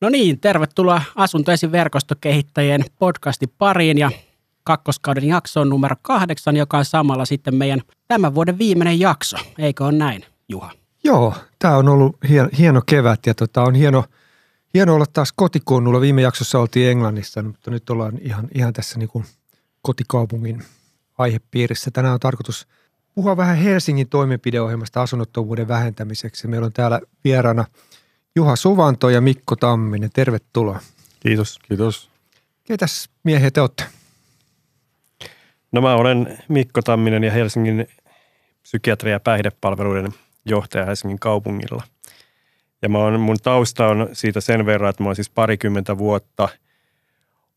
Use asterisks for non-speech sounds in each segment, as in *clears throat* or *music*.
No niin, tervetuloa Asuntoesin verkostokehittäjien podcastin pariin ja kakkoskauden jakso on numero kahdeksan, joka on samalla sitten meidän tämän vuoden viimeinen jakso. Eikö ole näin, Juha? Joo, tämä on ollut hieno, hieno kevät ja tota, on hieno, hieno olla taas kotikonnulla. Viime jaksossa oltiin Englannissa, mutta nyt ollaan ihan, ihan tässä niin kuin kotikaupungin aihepiirissä. Tänään on tarkoitus puhua vähän Helsingin toimenpideohjelmasta asunnottomuuden vähentämiseksi. Meillä on täällä vieraana Juha Suvanto ja Mikko Tamminen. Tervetuloa. Kiitos. Kiitos. Ketäs miehiä te olette? No mä olen Mikko Tamminen ja Helsingin psykiatria- ja päihdepalveluiden johtaja Helsingin kaupungilla. Ja mä on, mun tausta on siitä sen verran, että mä oon siis parikymmentä vuotta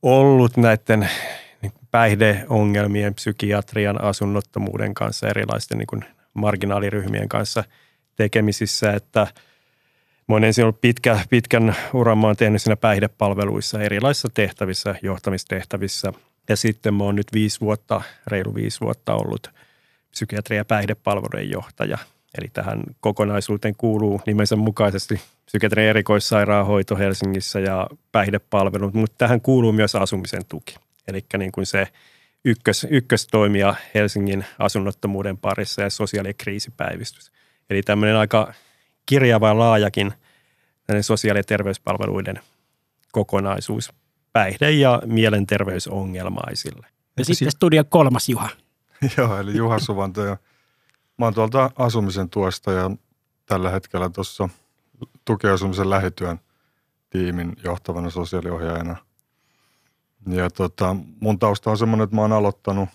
ollut näiden niin päihdeongelmien, psykiatrian, asunnottomuuden kanssa, erilaisten niin kuin marginaaliryhmien kanssa tekemisissä, että Mä oon ensin ollut pitkä, pitkän uran, mä oon tehnyt siinä päihdepalveluissa, erilaisissa tehtävissä, johtamistehtävissä. Ja sitten mä oon nyt viisi vuotta, reilu viisi vuotta ollut psykiatria- ja päihdepalveluiden johtaja. Eli tähän kokonaisuuteen kuuluu nimensä mukaisesti psykiatrian erikoissairaanhoito Helsingissä ja päihdepalvelut, mutta tähän kuuluu myös asumisen tuki. Eli niin kuin se ykkös, ykköstoimija Helsingin asunnottomuuden parissa ja sosiaali- ja kriisipäivystys. Eli tämmöinen aika kirjava ja laajakin sosiaali- ja terveyspalveluiden kokonaisuus päihde- ja mielenterveysongelmaisille. Ja sitten studion kolmas Juha. *laughs* Joo, eli Juha Suvanto ja mä oon tuolta asumisen tuosta ja tällä hetkellä tuossa tukiasumisen lähityön tiimin johtavana sosiaaliohjaajana. Ja tota, mun tausta on semmoinen, että mä oon aloittanut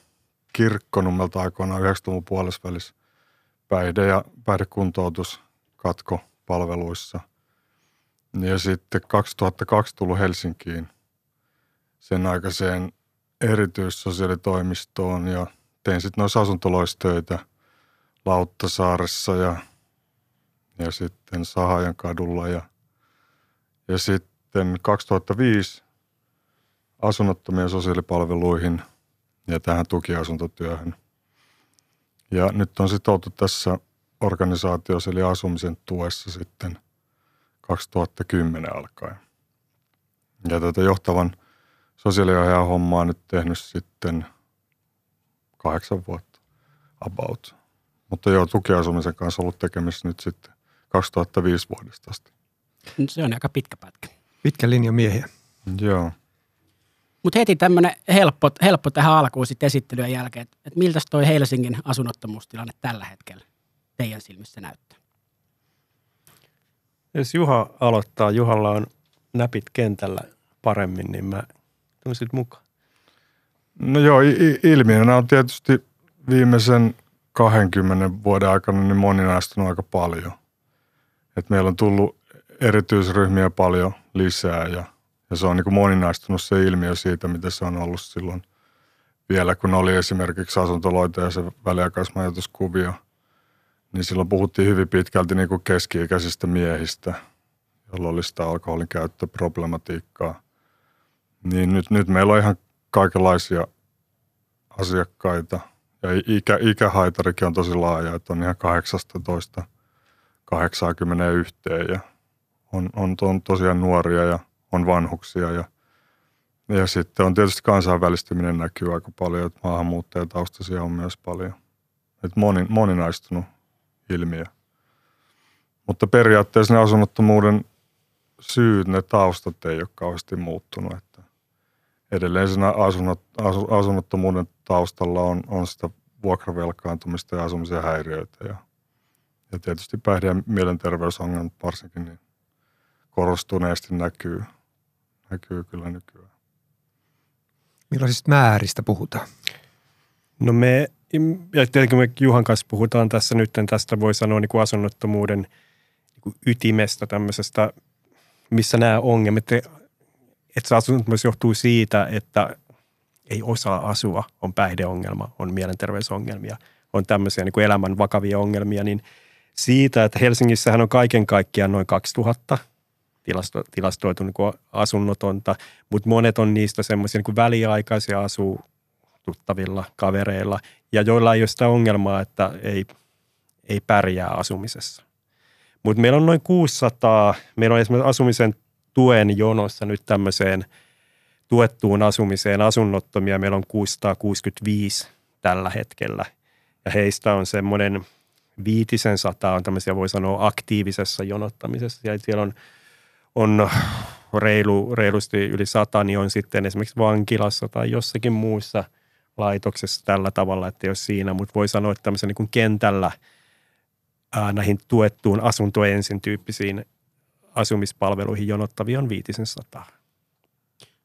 kirkkonummelta aikoinaan 90-luvun puolessa välissä päihde- ja päihdekuntoutus katkopalveluissa. Ja sitten 2002 tullut Helsinkiin sen aikaiseen erityissosiaalitoimistoon ja tein sitten noissa asuntoloissa töitä Lauttasaaressa ja, ja sitten Sahajan kadulla ja, ja sitten 2005 asunnottomien sosiaalipalveluihin ja tähän tukiasuntotyöhön. Ja nyt on sitten oltu tässä organisaatiossa eli asumisen tuessa sitten 2010 alkaen. Ja tätä johtavan sosiaaliohjaajan hommaa nyt tehnyt sitten kahdeksan vuotta about. Mutta joo, tukiasumisen kanssa ollut tekemisissä nyt sitten 2005 vuodesta asti. Se on aika pitkä pätkä. Pitkä linja miehiä. Joo. Mutta heti tämmöinen helppo, helppo tähän alkuun sitten esittelyjen jälkeen, että et miltä toi Helsingin asunnottomuustilanne tällä hetkellä teidän silmissä näyttää? Jos Juha aloittaa, Juhalla on näpit kentällä paremmin, niin mä tulen sitten mukaan. No joo, ilmiönä on tietysti viimeisen 20 vuoden aikana niin moninaistunut aika paljon. Et meillä on tullut erityisryhmiä paljon lisää ja, ja se on niin moninaistunut se ilmiö siitä, mitä se on ollut silloin vielä, kun oli esimerkiksi asuntoloita ja se väliaikaismajoituskuvio – niin silloin puhuttiin hyvin pitkälti niin kuin keski-ikäisistä miehistä, joilla oli sitä alkoholin käyttöproblematiikkaa. Niin nyt, nyt meillä on ihan kaikenlaisia asiakkaita. Ja ikä, ikähaitarikin on tosi laaja, että on ihan 18 81 ja on, on, on tosiaan nuoria ja on vanhuksia ja, ja sitten on tietysti kansainvälistyminen näkyy aika paljon, että maahanmuuttajataustaisia on myös paljon. Että moni, moninaistunut ilmiö. Mutta periaatteessa ne asunnottomuuden syyt, ne taustat ei ole kauheasti muuttunut. Että edelleen siinä asunnot, asu, asunnottomuuden taustalla on, on sitä vuokravelkaantumista ja asumisen häiriöitä. Ja, ja tietysti päihde- ja mielenterveysongelmat varsinkin niin korostuneesti näkyy, näkyy kyllä nykyään. Millaisista määristä puhutaan? No me ja tietenkin me Juhan kanssa puhutaan tässä nyt, tästä voi sanoa niin kuin asunnottomuuden niin kuin ytimestä tämmöisestä, missä nämä ongelmat, että se asunnottomuus johtuu siitä, että ei osaa asua, on päihdeongelma, on mielenterveysongelmia, on tämmöisiä niin kuin elämän vakavia ongelmia, niin siitä, että Helsingissähän on kaiken kaikkiaan noin 2000 tilasto, tilastoitu niin kuin asunnotonta, mutta monet on niistä semmoisia niin väliaikaisia asuu tuttavilla kavereilla ja joilla ei ole sitä ongelmaa, että ei, ei pärjää asumisessa. Mutta meillä on noin 600, meillä on esimerkiksi asumisen tuen jonossa nyt tämmöiseen tuettuun asumiseen asunnottomia. Meillä on 665 tällä hetkellä ja heistä on semmoinen viitisen sata on tämmöisiä voi sanoa aktiivisessa jonottamisessa ja siellä on, on reilu, reilusti yli sata, niin on sitten esimerkiksi vankilassa tai jossakin muussa laitoksessa tällä tavalla, että jos siinä, mutta voi sanoa, että tämmöisen niin kentällä ää, näihin tuettuun asunto ensin tyyppisiin asumispalveluihin jonottavia on viitisen sataa.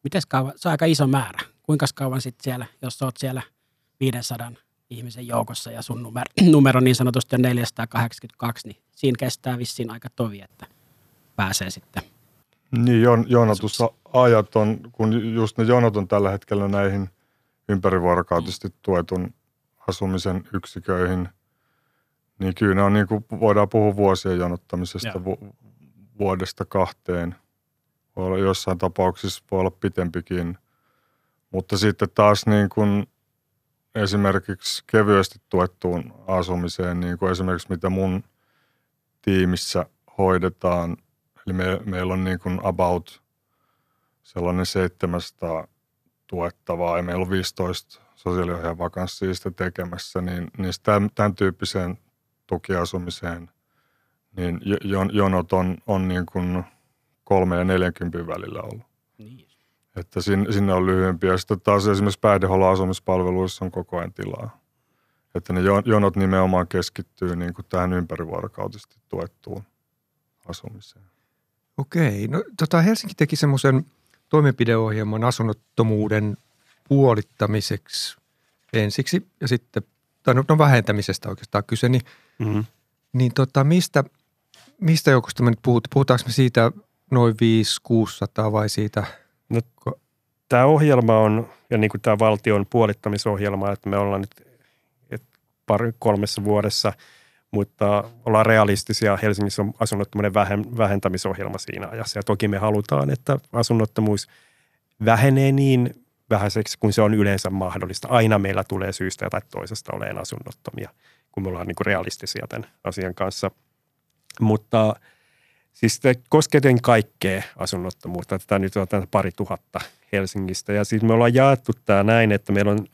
Miten kauan, se on aika iso määrä. Kuinka kauan sitten siellä, jos olet siellä 500 ihmisen joukossa ja sun *clears throat* numero, numero niin sanotusti on 482, niin siinä kestää vissiin aika tovi, että pääsee sitten. Niin, jon, jonotusajat on, kun just ne jonot on tällä hetkellä näihin ympärivuorokautisesti tuetun asumisen yksiköihin, niin kyllä ne on niin kuin, voidaan puhua vuosien jonottamisesta vu, vuodesta kahteen. Voi olla jossain tapauksissa voi olla pitempikin, mutta sitten taas niin kuin esimerkiksi kevyesti tuettuun asumiseen, niin kuin esimerkiksi mitä mun tiimissä hoidetaan. Eli me, meillä on niin kuin about sellainen 700 tuettavaa ja meillä on 15 sosiaaliohjaajan vakanssia sitä tekemässä, niin, niin tämän, tämän tyyppiseen tukiasumiseen niin jonot on, on niin kuin kolme ja 40 välillä ollut. Niin. Että sinne, sinne on lyhyempiä. Sitten taas esimerkiksi päihdehuollon asumispalveluissa on koko ajan tilaa. Että ne jonot nimenomaan keskittyy niin kuin tähän ympärivuorokautisesti tuettuun asumiseen. Okei. No, tota Helsinki teki semmoisen toimenpideohjelman asunnottomuuden puolittamiseksi ensiksi ja sitten, tai no, no vähentämisestä oikeastaan kyse, niin, mm-hmm. niin tota, mistä, mistä joukosta me nyt puhutaan? Puhutaanko me siitä noin 5-600 vai siitä – No, tämä ohjelma on, ja niin kuin tämä valtion puolittamisohjelma, että me ollaan nyt pari, kolmessa vuodessa, mutta ollaan realistisia. Helsingissä on asunnottomuuden vähentämisohjelma siinä ajassa. Ja toki me halutaan, että asunnottomuus vähenee niin vähäiseksi kuin se on yleensä mahdollista. Aina meillä tulee syystä tai toisesta oleen asunnottomia, kun me ollaan niin kuin realistisia tämän asian kanssa. Mutta – Siis se koskee kaikkea asunnottomuutta. Tätä nyt on pari tuhatta Helsingistä. Ja siis me ollaan jaettu tämä näin, että meillä on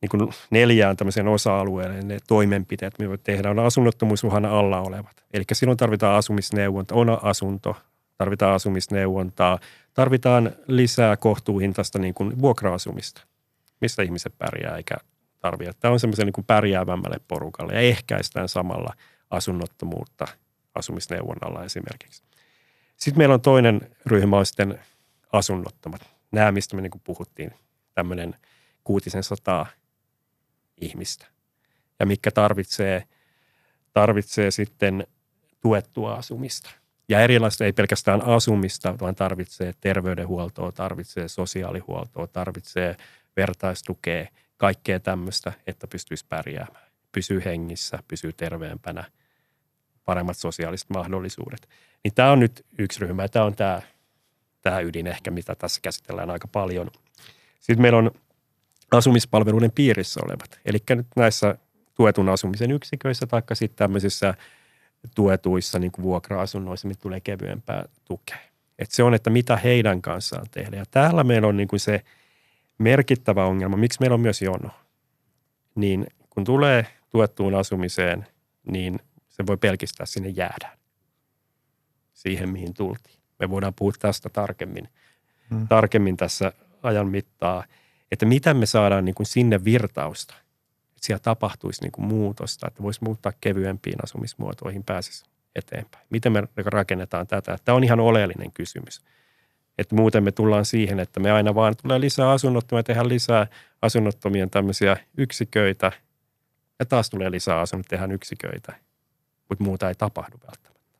niin kuin neljään tämmöisen osa-alueelle ne toimenpiteet, mitä tehdään, on asunnottomuusuhan alla olevat. Eli silloin tarvitaan asumisneuvonta, on asunto, tarvitaan asumisneuvontaa, tarvitaan lisää kohtuuhintaista niin kuin vuokra-asumista, mistä ihmiset pärjää eikä tarvitse. Tämä on semmoisen niin kuin pärjäävämmälle porukalle ja ehkäistään samalla asunnottomuutta – asumisneuvonnalla esimerkiksi. Sitten meillä on toinen ryhmä on sitten asunnottomat. Nämä, mistä me niin puhuttiin, tämmöinen kuutisen sataa ihmistä. Ja mikä tarvitsee, tarvitsee sitten tuettua asumista. Ja erilaista ei pelkästään asumista, vaan tarvitsee terveydenhuoltoa, tarvitsee sosiaalihuoltoa, tarvitsee vertaistukea, kaikkea tämmöistä, että pystyisi pärjäämään. Pysyy hengissä, pysyy terveempänä – paremmat sosiaaliset mahdollisuudet. Niin tämä on nyt yksi ryhmä ja tämä on tämä, tämä ydin ehkä, mitä tässä käsitellään aika paljon. Sitten meillä on asumispalveluiden piirissä olevat, eli nyt näissä tuetun asumisen yksiköissä tai sitten tämmöisissä tuetuissa niin kuin vuokra-asunnoissa, mitä tulee kevyempää tukea. Et se on, että mitä heidän kanssaan tehdä. Ja täällä meillä on niin kuin se merkittävä ongelma, miksi meillä on myös jono. Niin kun tulee tuettuun asumiseen, niin se voi pelkistää sinne jäädä siihen, mihin tultiin. Me voidaan puhua tästä tarkemmin, hmm. tarkemmin tässä ajan mittaa, että miten me saadaan niin kuin sinne virtausta, että siellä tapahtuisi niin kuin muutosta, että voisi muuttaa kevyempiin asumismuotoihin, pääsisi eteenpäin. Miten me rakennetaan tätä? Tämä on ihan oleellinen kysymys. Että muuten me tullaan siihen, että me aina vaan tulee lisää asunnottomia, tehdään lisää asunnottomien tämmöisiä yksiköitä, ja taas tulee lisää asunnot, tehdään yksiköitä mutta muuta ei tapahdu välttämättä.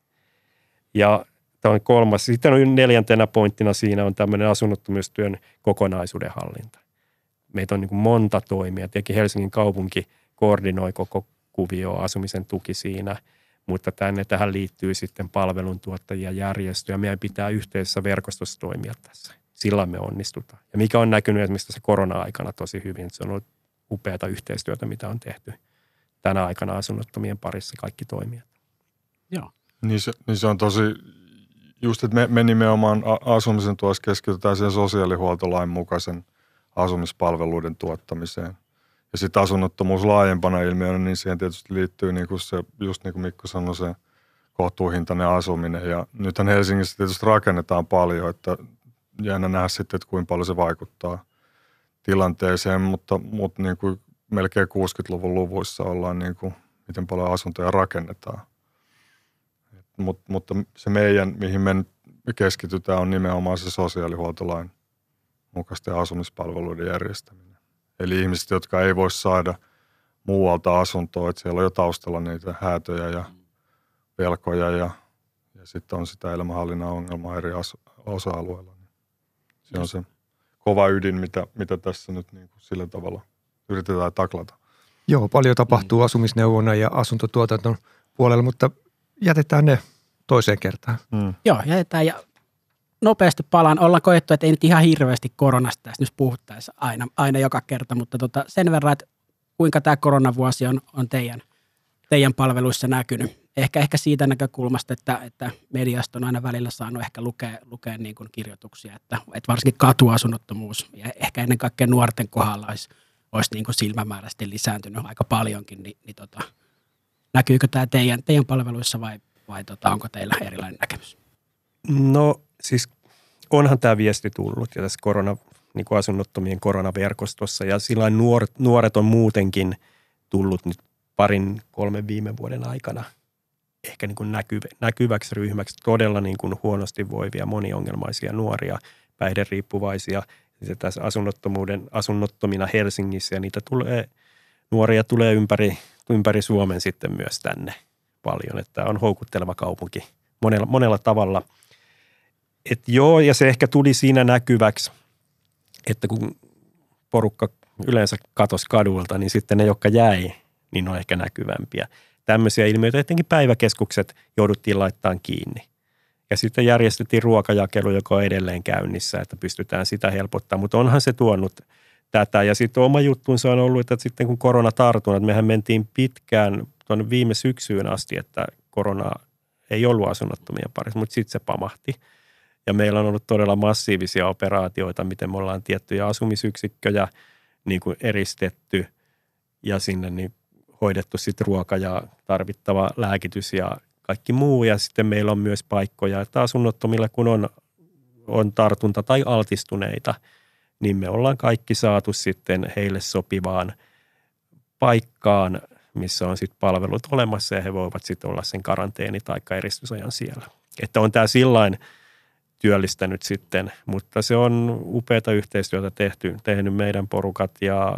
Ja tämä on kolmas. Sitten on neljäntenä pointtina siinä on tämmöinen asunnottomuustyön kokonaisuuden hallinta. Meitä on niin kuin monta toimia. Tietenkin Helsingin kaupunki koordinoi koko kuvio asumisen tuki siinä, mutta tänne tähän liittyy sitten palveluntuottajia, järjestöjä. Meidän pitää yhteisessä verkostossa toimia tässä. Sillä me onnistutaan. Ja mikä on näkynyt esimerkiksi tässä korona-aikana tosi hyvin, se on ollut upeata yhteistyötä, mitä on tehty – tänä aikana asunnottomien parissa kaikki toimijat. Joo. Niin se, niin se on tosi just, että me, me nimenomaan asumisen tuossa keskitytään sen sosiaalihuoltolain mukaisen asumispalveluiden tuottamiseen. Ja sitten asunnottomuus laajempana ilmiönä, niin siihen tietysti liittyy niin se, just niin kuin Mikko sanoi, se kohtuuhintainen asuminen. Ja nythän Helsingissä tietysti rakennetaan paljon, että jäänä nähdä sitten, että kuinka paljon se vaikuttaa tilanteeseen, mutta, mutta niin kuin melkein 60-luvun luvuissa ollaan, niin kuin, miten paljon asuntoja rakennetaan. Mut, mutta se meidän, mihin me keskitytään, on nimenomaan se sosiaalihuoltolain mukaisten asumispalveluiden järjestäminen. Eli ihmiset, jotka ei voi saada muualta asuntoa, että siellä on jo taustalla niitä häätöjä ja velkoja ja, ja sitten on sitä elämänhallinnan ongelmaa eri osa-alueilla. Se on se kova ydin, mitä, mitä tässä nyt niin kuin sillä tavalla yritetään taklata. Joo, paljon tapahtuu mm. asumisneuvonnan ja asuntotuotanton puolella, mutta jätetään ne toiseen kertaan. Mm. Joo, jätetään ja nopeasti palaan. Ollaan koettu, että ei nyt ihan hirveästi koronasta tässä nyt puhuttaisi aina, aina joka kerta, mutta tota, sen verran, että kuinka tämä koronavuosi on, on teidän, teidän palveluissa näkynyt. Ehkä, ehkä siitä näkökulmasta, että, että mediasta on aina välillä saanut ehkä lukea, lukea niin kuin kirjoituksia, että, että varsinkin katuasunnottomuus ja ehkä ennen kaikkea nuorten kohdalla olisi, olisi niin kuin silmämääräisesti lisääntynyt aika paljonkin, niin, niin tota, näkyykö tämä teidän, teidän palveluissa vai, vai tota, onko teillä erilainen näkemys? No siis onhan tämä viesti tullut ja tässä korona, niin kuin asunnottomien koronaverkostossa ja sillä nuoret, nuoret on muutenkin tullut nyt parin, kolmen viime vuoden aikana ehkä niin kuin näkyv, näkyväksi ryhmäksi todella niin kuin huonosti voivia moniongelmaisia nuoria, päihderiippuvaisia. Ja tässä asunnottomuuden, asunnottomina Helsingissä ja niitä tulee, nuoria tulee ympäri, ympäri Suomen sitten myös tänne paljon. Että on houkutteleva kaupunki monella, monella tavalla – et joo, ja se ehkä tuli siinä näkyväksi, että kun porukka yleensä katosi kadulta, niin sitten ne, jotka jäi, niin on ehkä näkyvämpiä. Tämmöisiä ilmiöitä, etenkin päiväkeskukset jouduttiin laittamaan kiinni. Ja sitten järjestettiin ruokajakelu, joka on edelleen käynnissä, että pystytään sitä helpottamaan. Mutta onhan se tuonut tätä. Ja sitten oma juttuunsa on ollut, että sitten kun korona tartui, että mehän mentiin pitkään tuonne viime syksyyn asti, että korona ei ollut asunnottomia parissa, mutta sitten se pamahti – ja meillä on ollut todella massiivisia operaatioita, miten me ollaan tiettyjä asumisyksikköjä niin kuin eristetty ja sinne niin hoidettu sitten ruoka ja tarvittava lääkitys ja kaikki muu. Ja sitten meillä on myös paikkoja, että asunnottomilla kun on, on tartunta tai altistuneita, niin me ollaan kaikki saatu sitten heille sopivaan paikkaan, missä on sitten palvelut olemassa ja he voivat sitten olla sen karanteeni- tai eristysajan siellä. Että on tämä sillain – työllistänyt sitten, mutta se on upeata yhteistyötä tehty, tehnyt meidän porukat ja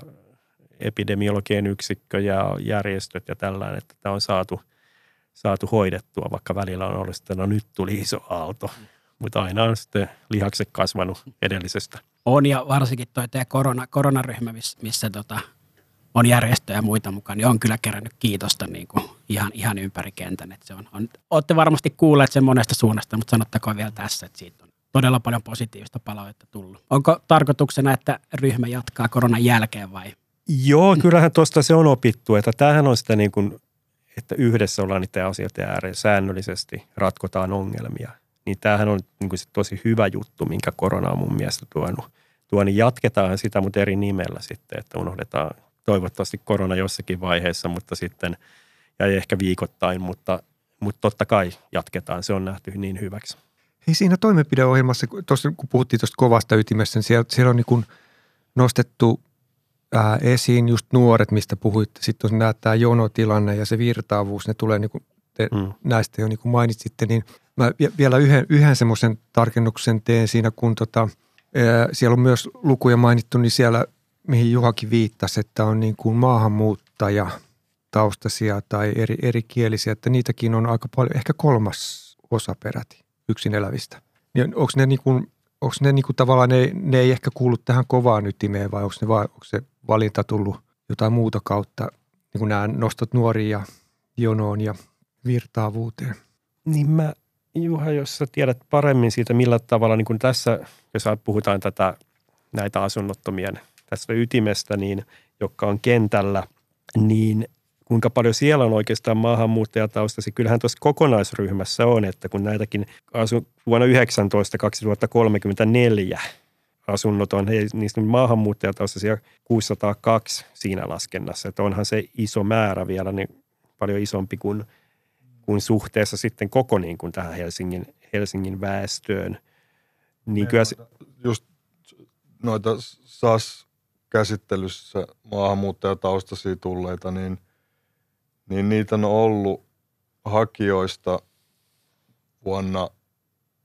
epidemiologien yksikkö ja järjestöt ja tällainen, että tämä on saatu, saatu hoidettua, vaikka välillä on ollut että no nyt tuli iso aalto, mutta aina on sitten lihakset kasvanut edellisestä. On ja varsinkin tuo korona, koronaryhmä, missä, missä tota, on järjestöjä ja muita mukaan, niin on kyllä kerännyt kiitosta niin kuin ihan, ihan ympäri kentän. Että se on, on, olette varmasti kuulleet sen monesta suunnasta, mutta sanottakoon vielä tässä, että siitä on todella paljon positiivista palautetta tullut. Onko tarkoituksena, että ryhmä jatkaa koronan jälkeen vai? Joo, kyllähän tuosta se on opittu, että tämähän on sitä niin kuin, että yhdessä ollaan niiden asioiden ääreen säännöllisesti, ratkotaan ongelmia. Niin tämähän on niin kuin se tosi hyvä juttu, minkä korona on mun mielestä tuonut. Tuo, niin jatketaan sitä, mutta eri nimellä sitten, että unohdetaan toivottavasti korona jossakin vaiheessa, mutta sitten, ja ehkä viikoittain, mutta, mutta totta kai jatketaan. Se on nähty niin hyväksi. Hei siinä toimenpideohjelmassa, tuossa kun puhuttiin tuosta kovasta ytimestä, niin siellä, siellä on niin nostettu ää, esiin just nuoret, mistä puhuitte. Sitten on nämä, tämä jonotilanne ja se virtaavuus, ne tulee niin kuin te mm. näistä jo niin kuin mainitsitte, niin mä vielä yhden, yhden semmoisen tarkennuksen teen siinä, kun tota, ää, siellä on myös lukuja mainittu, niin siellä – mihin Juhakin viittasi, että on niin kuin maahanmuuttaja taustaisia tai eri, eri kielisiä, että niitäkin on aika paljon, ehkä kolmas osa peräti yksin elävistä. Niin onko ne, niin kuin, onko ne niin kuin tavallaan, ne, ne ei ehkä kuulu tähän kovaan ytimeen vai onko, ne onko se valinta tullut jotain muuta kautta, niin kuin nämä nostot nuoria jonoon ja virtaavuuteen? Niin mä, Juha, jos sä tiedät paremmin siitä, millä tavalla niin kuin tässä, jos puhutaan tätä näitä asunnottomien – tästä ytimestä, niin, joka on kentällä, niin kuinka paljon siellä on oikeastaan maahanmuuttajataustasi. Kyllähän tuossa kokonaisryhmässä on, että kun näitäkin asu, vuonna 19 2034 asunnot on, hei, niistä maahanmuuttajataustaisia 602 siinä laskennassa. Että onhan se iso määrä vielä niin paljon isompi kuin, kuin suhteessa sitten koko niin kuin tähän Helsingin, Helsingin väestöön. Niin kyllä se, Just noita SAS-käsittelyssä maahanmuuttajataustaisia tulleita, niin, niin niitä on ollut hakijoista vuonna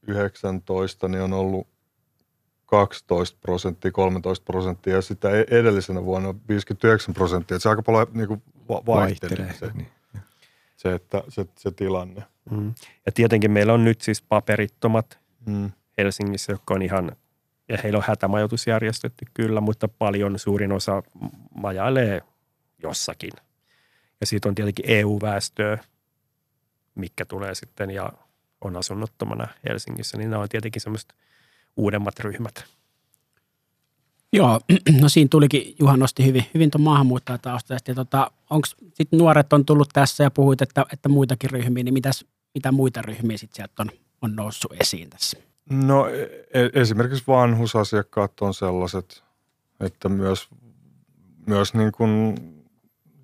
19, niin on ollut 12 prosenttia, 13 prosenttia ja sitä e- edellisenä vuonna 59 prosenttia. Et se aika paljon niin kuin va- vaihtelee se, Niin. se, että, se, se tilanne. mm. Ja tietenkin meillä on nyt siis paperittomat Mm. Helsingissä, jotka on ihan, ja heillä on hätämajoitus järjestetty kyllä, mutta paljon suurin osa majailee jossakin. Ja siitä on tietenkin EU-väestöä, mikä tulee sitten ja on asunnottomana Helsingissä, niin nämä on tietenkin semmoiset uudemmat ryhmät. Joo, *clears throat* no siinä tulikin, Juha nosti hyvin, hyvin tuon maahanmuuttajataustasta. Ja tota, onko sitten nuoret on tullut tässä ja puhuit, että, että muitakin ryhmiä, niin mitäs, mitä muita ryhmiä sitten sieltä on, on noussut esiin tässä? No e- esimerkiksi vanhusasiakkaat on sellaiset, että myös, myös niin kuin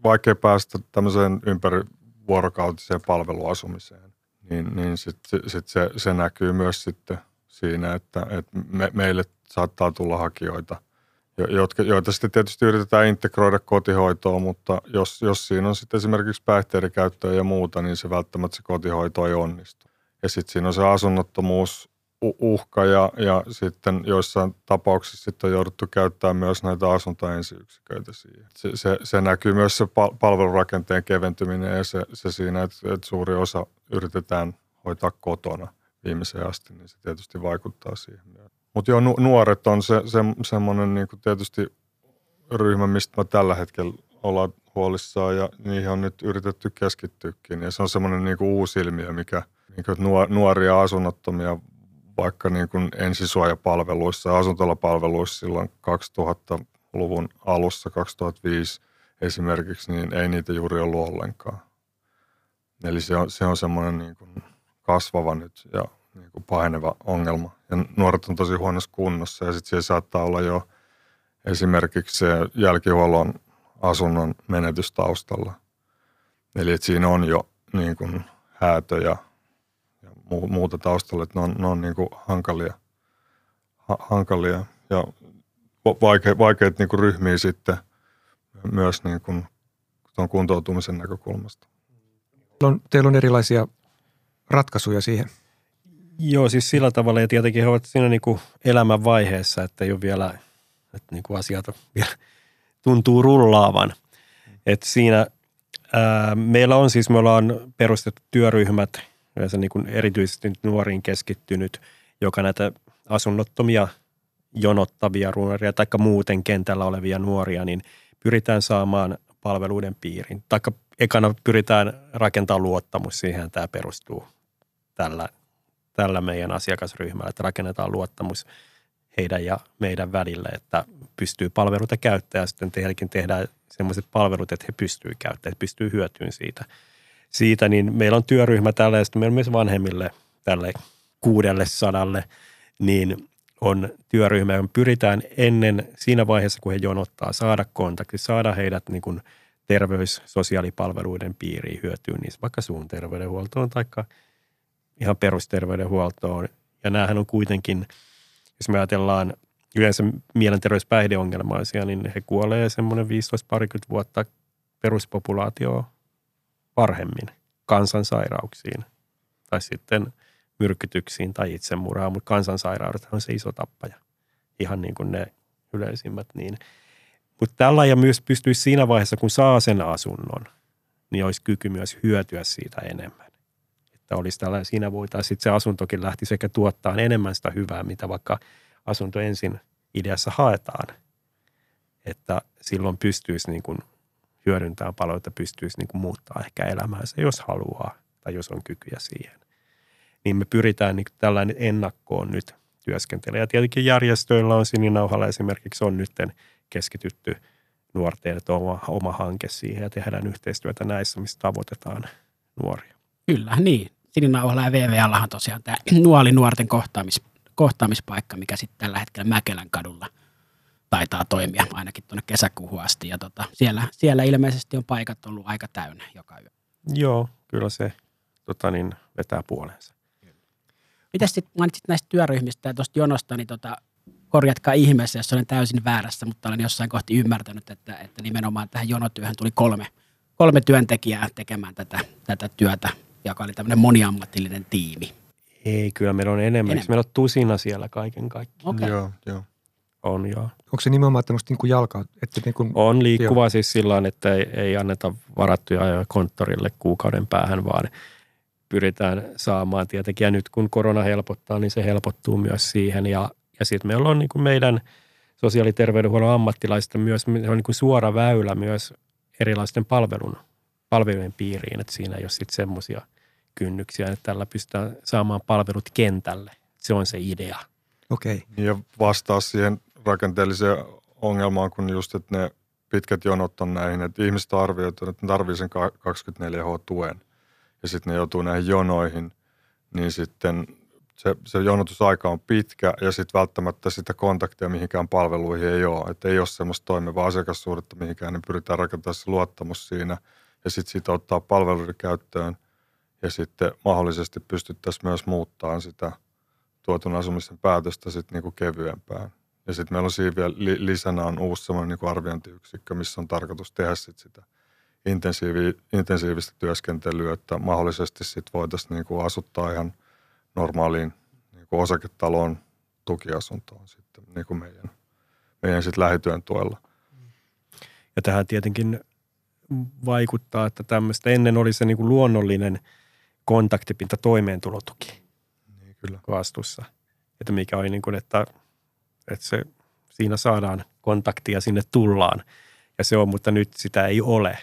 vaikea päästä tämmöiseen ympärivuorokautiseen palveluasumiseen, niin, niin sit, sit se, se näkyy myös sitten siinä, että, että me, meille saattaa tulla hakijoita, jo- jotka, joita sitten tietysti yritetään integroida kotihoitoon, mutta jos, jos siinä on sitten esimerkiksi päihteiden käyttöä ja muuta, niin se välttämättä se kotihoito ei onnistu. Ja sitten siinä on se asunnottomuus, uhka ja, ja sitten joissain tapauksissa sitten on jouduttu käyttämään myös näitä asuntoensiyksiköitä siihen. Se, se, se näkyy myös se pal- palvelurakenteen keventyminen ja se, se siinä, että, että suuri osa yritetään hoitaa kotona viimeiseen asti, niin se tietysti vaikuttaa siihen. Mutta joo, nu- nuoret on se, se, semmoinen niin tietysti ryhmä, mistä mä tällä hetkellä ollaan huolissaan ja niihin on nyt yritetty keskittyäkin. Ja se on semmoinen niin uusi ilmiö, mikä niin kuin, nuor- nuoria asunnottomia vaikka niin kuin ensisuojapalveluissa ja asuntolapalveluissa silloin 2000-luvun alussa, 2005 esimerkiksi, niin ei niitä juuri ollut ollenkaan. Eli se on, se on semmoinen niin kuin kasvava nyt ja niin kuin paheneva ongelma. Ja nuoret on tosi huonossa kunnossa ja sitten siellä saattaa olla jo esimerkiksi se jälkihuollon asunnon menetys taustalla. Eli että siinä on jo niin kuin häätö ja, muuta taustalla, että ne on, ne on niin kuin hankalia, ha, hankalia ja va- vaike, vaikeita niin kuin ryhmiä sitten myös niin kuin tuon kuntoutumisen näkökulmasta. Teillä on, teillä on erilaisia ratkaisuja siihen. Joo, siis sillä tavalla ja tietenkin he ovat siinä niin kuin elämän vaiheessa, että ei ole vielä, että niin kuin asiat vielä tuntuu rullaavan. Et siinä ää, meillä on siis, me ollaan perustettu työryhmät, yleensä niin kuin erityisesti nuoriin keskittynyt, joka näitä asunnottomia jonottavia nuoria tai muuten kentällä olevia nuoria, niin pyritään saamaan palveluiden piiriin. Taikka ekana pyritään rakentamaan luottamus, siihen tämä perustuu tällä, tällä meidän asiakasryhmällä, että rakennetaan luottamus heidän ja meidän välille, että pystyy palveluita käyttämään ja sitten teilläkin tehdään sellaiset palvelut, että he pystyy käyttämään, että pystyy hyötyyn siitä. Siitä, niin meillä on työryhmä tällä ja sitten meillä on myös vanhemmille tälle kuudelle sadalle, niin on työryhmä, johon pyritään ennen siinä vaiheessa, kun he jonottaa, saada kontakti, saada heidät niin kuin terveys- sosiaalipalveluiden piiriin hyötyyn niissä, vaikka suun terveydenhuoltoon tai ihan perusterveydenhuoltoon. Ja näähän on kuitenkin, jos me ajatellaan yleensä mielenterveyspäihdeongelmaisia, niin he kuolee semmoinen 15-20 vuotta peruspopulaatio varhemmin kansansairauksiin tai sitten myrkytyksiin tai itsemurhaan, mutta kansansairaudet on se iso tappaja, ihan niin kuin ne yleisimmät. Niin. Mutta tällä ja myös pystyisi siinä vaiheessa, kun saa sen asunnon, niin olisi kyky myös hyötyä siitä enemmän. Että olisi tällä, siinä voitaisiin sitten se asuntokin lähti sekä tuottaa enemmän sitä hyvää, mitä vaikka asunto ensin ideassa haetaan. Että silloin pystyisi niin kuin hyödyntämään palveluita, pystyisi niin kuin muuttaa ehkä elämäänsä, jos haluaa tai jos on kykyjä siihen. Niin me pyritään niin tällainen ennakkoon nyt työskentelemään. Ja tietenkin järjestöillä on Sininauhalla esimerkiksi on nyt keskitytty nuorten, että oma, oma hanke siihen ja tehdään yhteistyötä näissä, missä tavoitetaan nuoria. Kyllä, niin. Sininauhalla ja VVLahan tosiaan tämä nuoli nuorten kohtaamis, kohtaamispaikka, mikä sitten tällä hetkellä Mäkelän kadulla taitaa toimia ainakin tuonne kesäkuuhun asti. Ja tota, siellä, siellä ilmeisesti on paikat ollut aika täynnä joka yö. Joo, kyllä se tota niin, vetää puolensa. Mitäs sitten mainitsit näistä työryhmistä ja tuosta jonosta, niin tota, korjatkaa ihmeessä, jos olen täysin väärässä, mutta olen jossain kohti ymmärtänyt, että, että nimenomaan tähän jonotyöhön tuli kolme, kolme työntekijää tekemään tätä, tätä työtä, joka oli tämmöinen moniammatillinen tiimi. Ei, kyllä meillä on enemmän. Enemmän. Meillä on tusina siellä kaiken kaikkiaan. Okei. Joo, joo. On joo. Onko se nimenomaan tämmöistä niin kuin jalkaa? Että niin kuin, On liikkuvaa siis sillä tavalla, että ei, ei anneta varattuja ajoja konttorille kuukauden päähän, vaan pyritään saamaan tietenkin. Ja nyt kun korona helpottaa, niin se helpottuu myös siihen. Ja, ja sitten meillä on niin kuin meidän sosiaali- ja terveydenhuollon ammattilaisten myös se on niin kuin suora väylä myös erilaisten palvelun, palvelujen piiriin. Että siinä ei ole sitten semmoisia kynnyksiä, että tällä pystytään saamaan palvelut kentälle. Se on se idea. Okei. Okay. Ja vastaa siihen rakenteelliseen ongelmaan, kun just, että ne pitkät jonot on näihin, että ihmiset arvioivat, että ne tarvii sen 24H-tuen ja sitten ne joutuu näihin jonoihin, niin sitten se, se jonotusaika on pitkä ja sitten välttämättä sitä kontaktia mihinkään palveluihin ei ole. Että ei ole semmoista toimivaa asiakassuhdetta mihinkään, niin pyritään rakentamaan se luottamus siinä ja sitten siitä ottaa palveluiden käyttöön ja sitten mahdollisesti pystyttäisiin myös muuttamaan sitä tuotun asumisen päätöstä sitten niinku kevyempään. Ja sitten meillä on siinä vielä li- lisänä on uusi semmoinen niinku arviointiyksikkö, missä on tarkoitus tehdä sit sitä intensiivi, intensiivistä työskentelyä, että mahdollisesti sitten voitaisiin niinku asuttaa ihan normaaliin niinku osaketaloon tukiasuntoon sitten niinku meidän, meidän sit lähityön tuella. Ja tähän tietenkin vaikuttaa, että tämmöistä ennen oli se niin kuin luonnollinen kontaktipinta toimeentulotuki Niin kyllä. vastuussa. Että mikä oli niin kuin, että, että se, siinä saadaan kontaktia, sinne tullaan. Ja se on, mutta nyt sitä ei ole.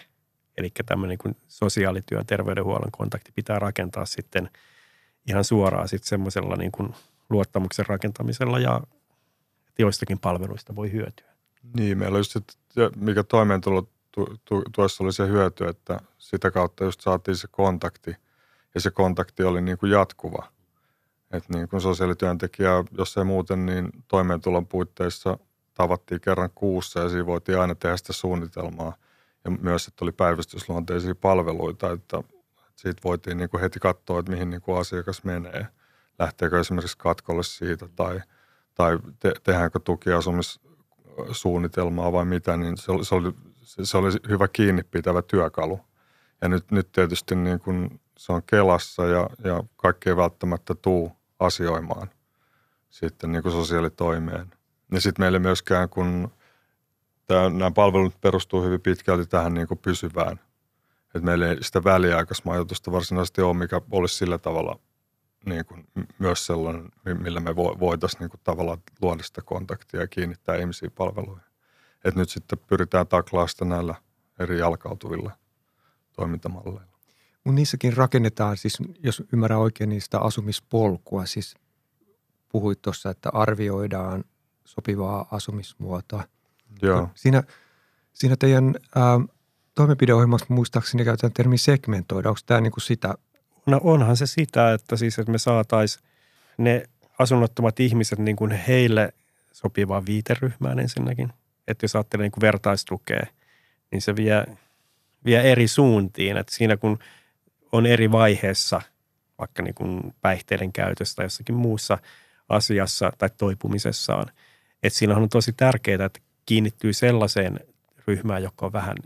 Eli tämmöinen niin sosiaalityön, terveydenhuollon kontakti pitää rakentaa sitten ihan suoraan sitten semmoisella niin kuin luottamuksen rakentamisella ja joistakin palveluista voi hyötyä. Niin, meillä on just sit, mikä toimeentulotuessa oli se hyöty, että sitä kautta just saatiin se kontakti ja se kontakti oli niin kuin jatkuva. Että niin kuin sosiaalityöntekijä, jos ei muuten, niin toimeentulon puitteissa tavattiin kerran kuussa ja siinä voitiin aina tehdä sitä suunnitelmaa. Ja myös, että oli päivystysluonteisia palveluita, että siitä voitiin niin kuin heti katsoa, että mihin niin kuin asiakas menee. Lähteekö esimerkiksi katkolle siitä tai, tai te, tehdäänkö tukiasumissuunnitelmaa vai mitä, niin se oli, se oli, se oli hyvä kiinni pitävä työkalu. Ja nyt, nyt tietysti niin kuin se on Kelassa ja, ja kaikki ei välttämättä tuu asioimaan sitten niin kuin sosiaalitoimeen. Ja sitten meille myöskään, kun tämä, nämä palvelut perustuu hyvin pitkälti tähän niin kuin pysyvään. Että meillä ei sitä väliaikaismajoitusta varsinaisesti ole, mikä olisi sillä tavalla niin kuin myös sellainen, millä me voitaisiin niin kuin tavallaan luoda sitä kontaktia ja kiinnittää ihmisiä palveluihin. Et nyt sitten pyritään taklaamaan sitä näillä eri jalkautuvilla toimintamalleilla. Mutta niissäkin rakennetaan, siis jos ymmärrän oikein, niistä asumispolkua. Siis puhuit tuossa, että arvioidaan sopivaa asumismuotoa. Joo. Siinä, siinä teidän ää, toimenpideohjelmassa muistaakseni käytetään termi segmentoida. Onko tämä niinku sitä? No onhan se sitä, että siis että me saataisiin ne asunnottomat ihmiset niin kuin heille sopivaan viiteryhmään ensinnäkin. Että jos ajattelee niin kuin vertaistukea, niin se vie, vie eri suuntiin. Että siinä kun on eri vaiheessa, vaikka niin kuin päihteiden käytössä tai jossakin muussa asiassa tai toipumisessaan, että siinä on tosi tärkeää, että kiinnittyy sellaiseen ryhmään, joka on vähän,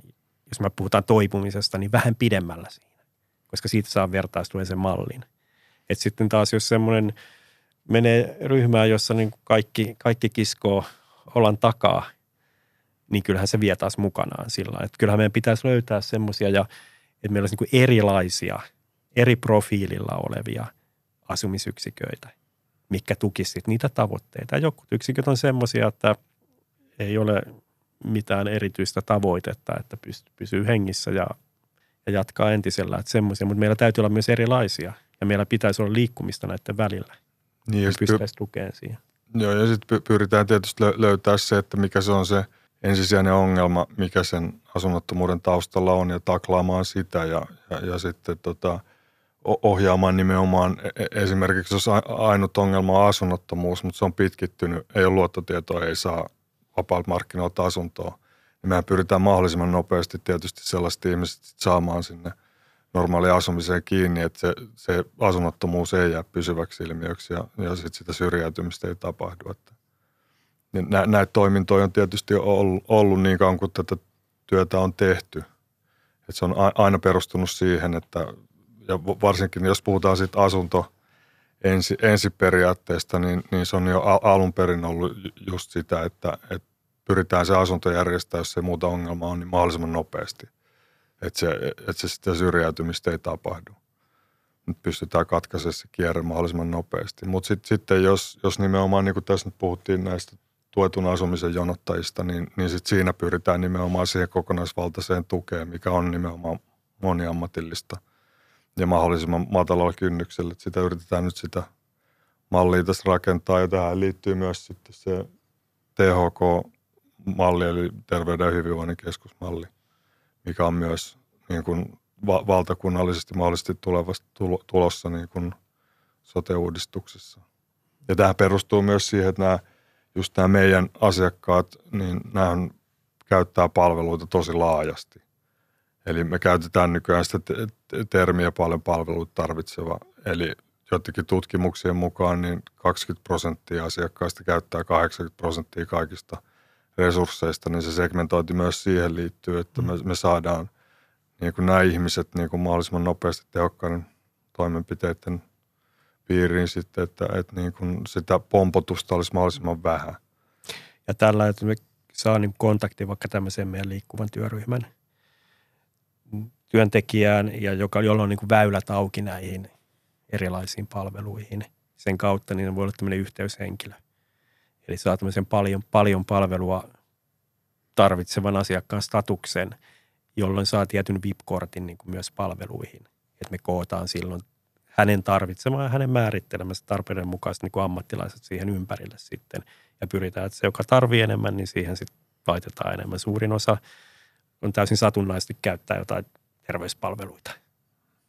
jos me puhutaan toipumisesta, niin vähän pidemmällä siinä, koska siitä saa vertaistua sen mallin. Et sitten taas, jos semmoinen menee ryhmään, jossa niin kaikki, kaikki kiskoo olan takaa, niin kyllähän se vie taas mukanaan sillä Että kyllähän meidän pitäisi löytää semmoisia, ja että meillä olisi niin erilaisia, eri profiililla olevia asumisyksiköitä, mikä tukisivat niitä tavoitteita. Jokut yksiköt on semmoisia, että ei ole mitään erityistä tavoitetta, että pysyy hengissä ja, ja jatkaa entisellä, että semmoisia, mutta meillä täytyy olla myös erilaisia ja meillä pitäisi olla liikkumista näiden välillä. Niin, sit pystyttäisiin tukeen siihen. Joo, ja sitten pyritään tietysti lö- löytää se, että mikä se on se ensisijainen ongelma, mikä sen asunnottomuuden taustalla on ja taklaamaan sitä ja, ja, ja sitten tota, ohjaamaan nimenomaan e, e, esimerkiksi, jos ainut ongelma on asunnottomuus, mutta se on pitkittynyt, ei ole luottotietoa, ei saa vapaalta markkinoilta asuntoa, niin mehän pyritään mahdollisimman nopeasti tietysti sellaiset ihmiset saamaan sinne normaali asumiseen kiinni, että se, se asunnottomuus ei jää pysyväksi ilmiöksi ja, ja sitten sitä syrjäytymistä ei tapahdu. Että, niin nä, näitä toimintoja on tietysti ollut, ollut niin kauan kuin tätä työtä on tehty. Että se on aina perustunut siihen, että ja varsinkin jos puhutaan siitä asunto ensi, ensiperiaatteesta, niin, niin se on jo alun perin ollut just sitä, että, että pyritään se asunto järjestää, jos se muuta ongelmaa on, niin mahdollisimman nopeasti. Että se, että se sitä syrjäytymistä ei tapahdu. Nyt pystytään katkaisemaan se kierre mahdollisimman nopeasti. Mutta sit, sitten jos, jos nimenomaan, niin kuin tässä nyt puhuttiin näistä tuetun asumisen jonottajista, niin, niin sit siinä pyritään nimenomaan siihen kokonaisvaltaiseen tukeen, mikä on nimenomaan moniammatillista ja mahdollisimman matalalla kynnyksellä. Että sitä yritetään nyt sitä mallia tässä rakentaa ja tähän liittyy myös sitten se THK-malli eli terveyden ja hyvinvoinnin keskusmalli, mikä on myös niin kuin va- valtakunnallisesti mahdollisesti tulevasta tulossa niin kuin sote-uudistuksessa. Ja tämä perustuu myös siihen, että nämä, just nämä meidän asiakkaat, niin nämä käyttää palveluita tosi laajasti. Eli me käytetään nykyään sitä termiä paljon palveluita tarvitseva. Eli joidenkin tutkimuksien mukaan niin 20 prosenttia asiakkaista käyttää 80 prosenttia kaikista resursseista, niin se segmentointi myös siihen liittyy, että me, me saadaan niin kuin nämä ihmiset niin kuin mahdollisimman nopeasti tehokkaiden toimenpiteiden piiriin sitten, että, että niin kuin sitä pompotusta olisi mahdollisimman vähän. Ja tällä, että me saa niin kontakti vaikka tämmöiseen meidän liikkuvan työryhmän työntekijään, ja joka, jolla on niin kuin väylät auki näihin erilaisiin palveluihin. Sen kautta niin voi olla tämmöinen yhteyshenkilö. Eli saa tämmöisen paljon, paljon palvelua tarvitsevan asiakkaan statuksen, jolloin saa tietyn VIP-kortin niin kuin myös palveluihin. Että me kootaan silloin hänen tarvitsemaan ja hänen määrittelemässä tarpeiden mukaisesti niin ammattilaiset siihen ympärille sitten. Ja pyritään, että se, joka tarvii enemmän, niin siihen sitten laitetaan enemmän. Suurin osa on täysin satunnaisesti käyttää jotain terveyspalveluita.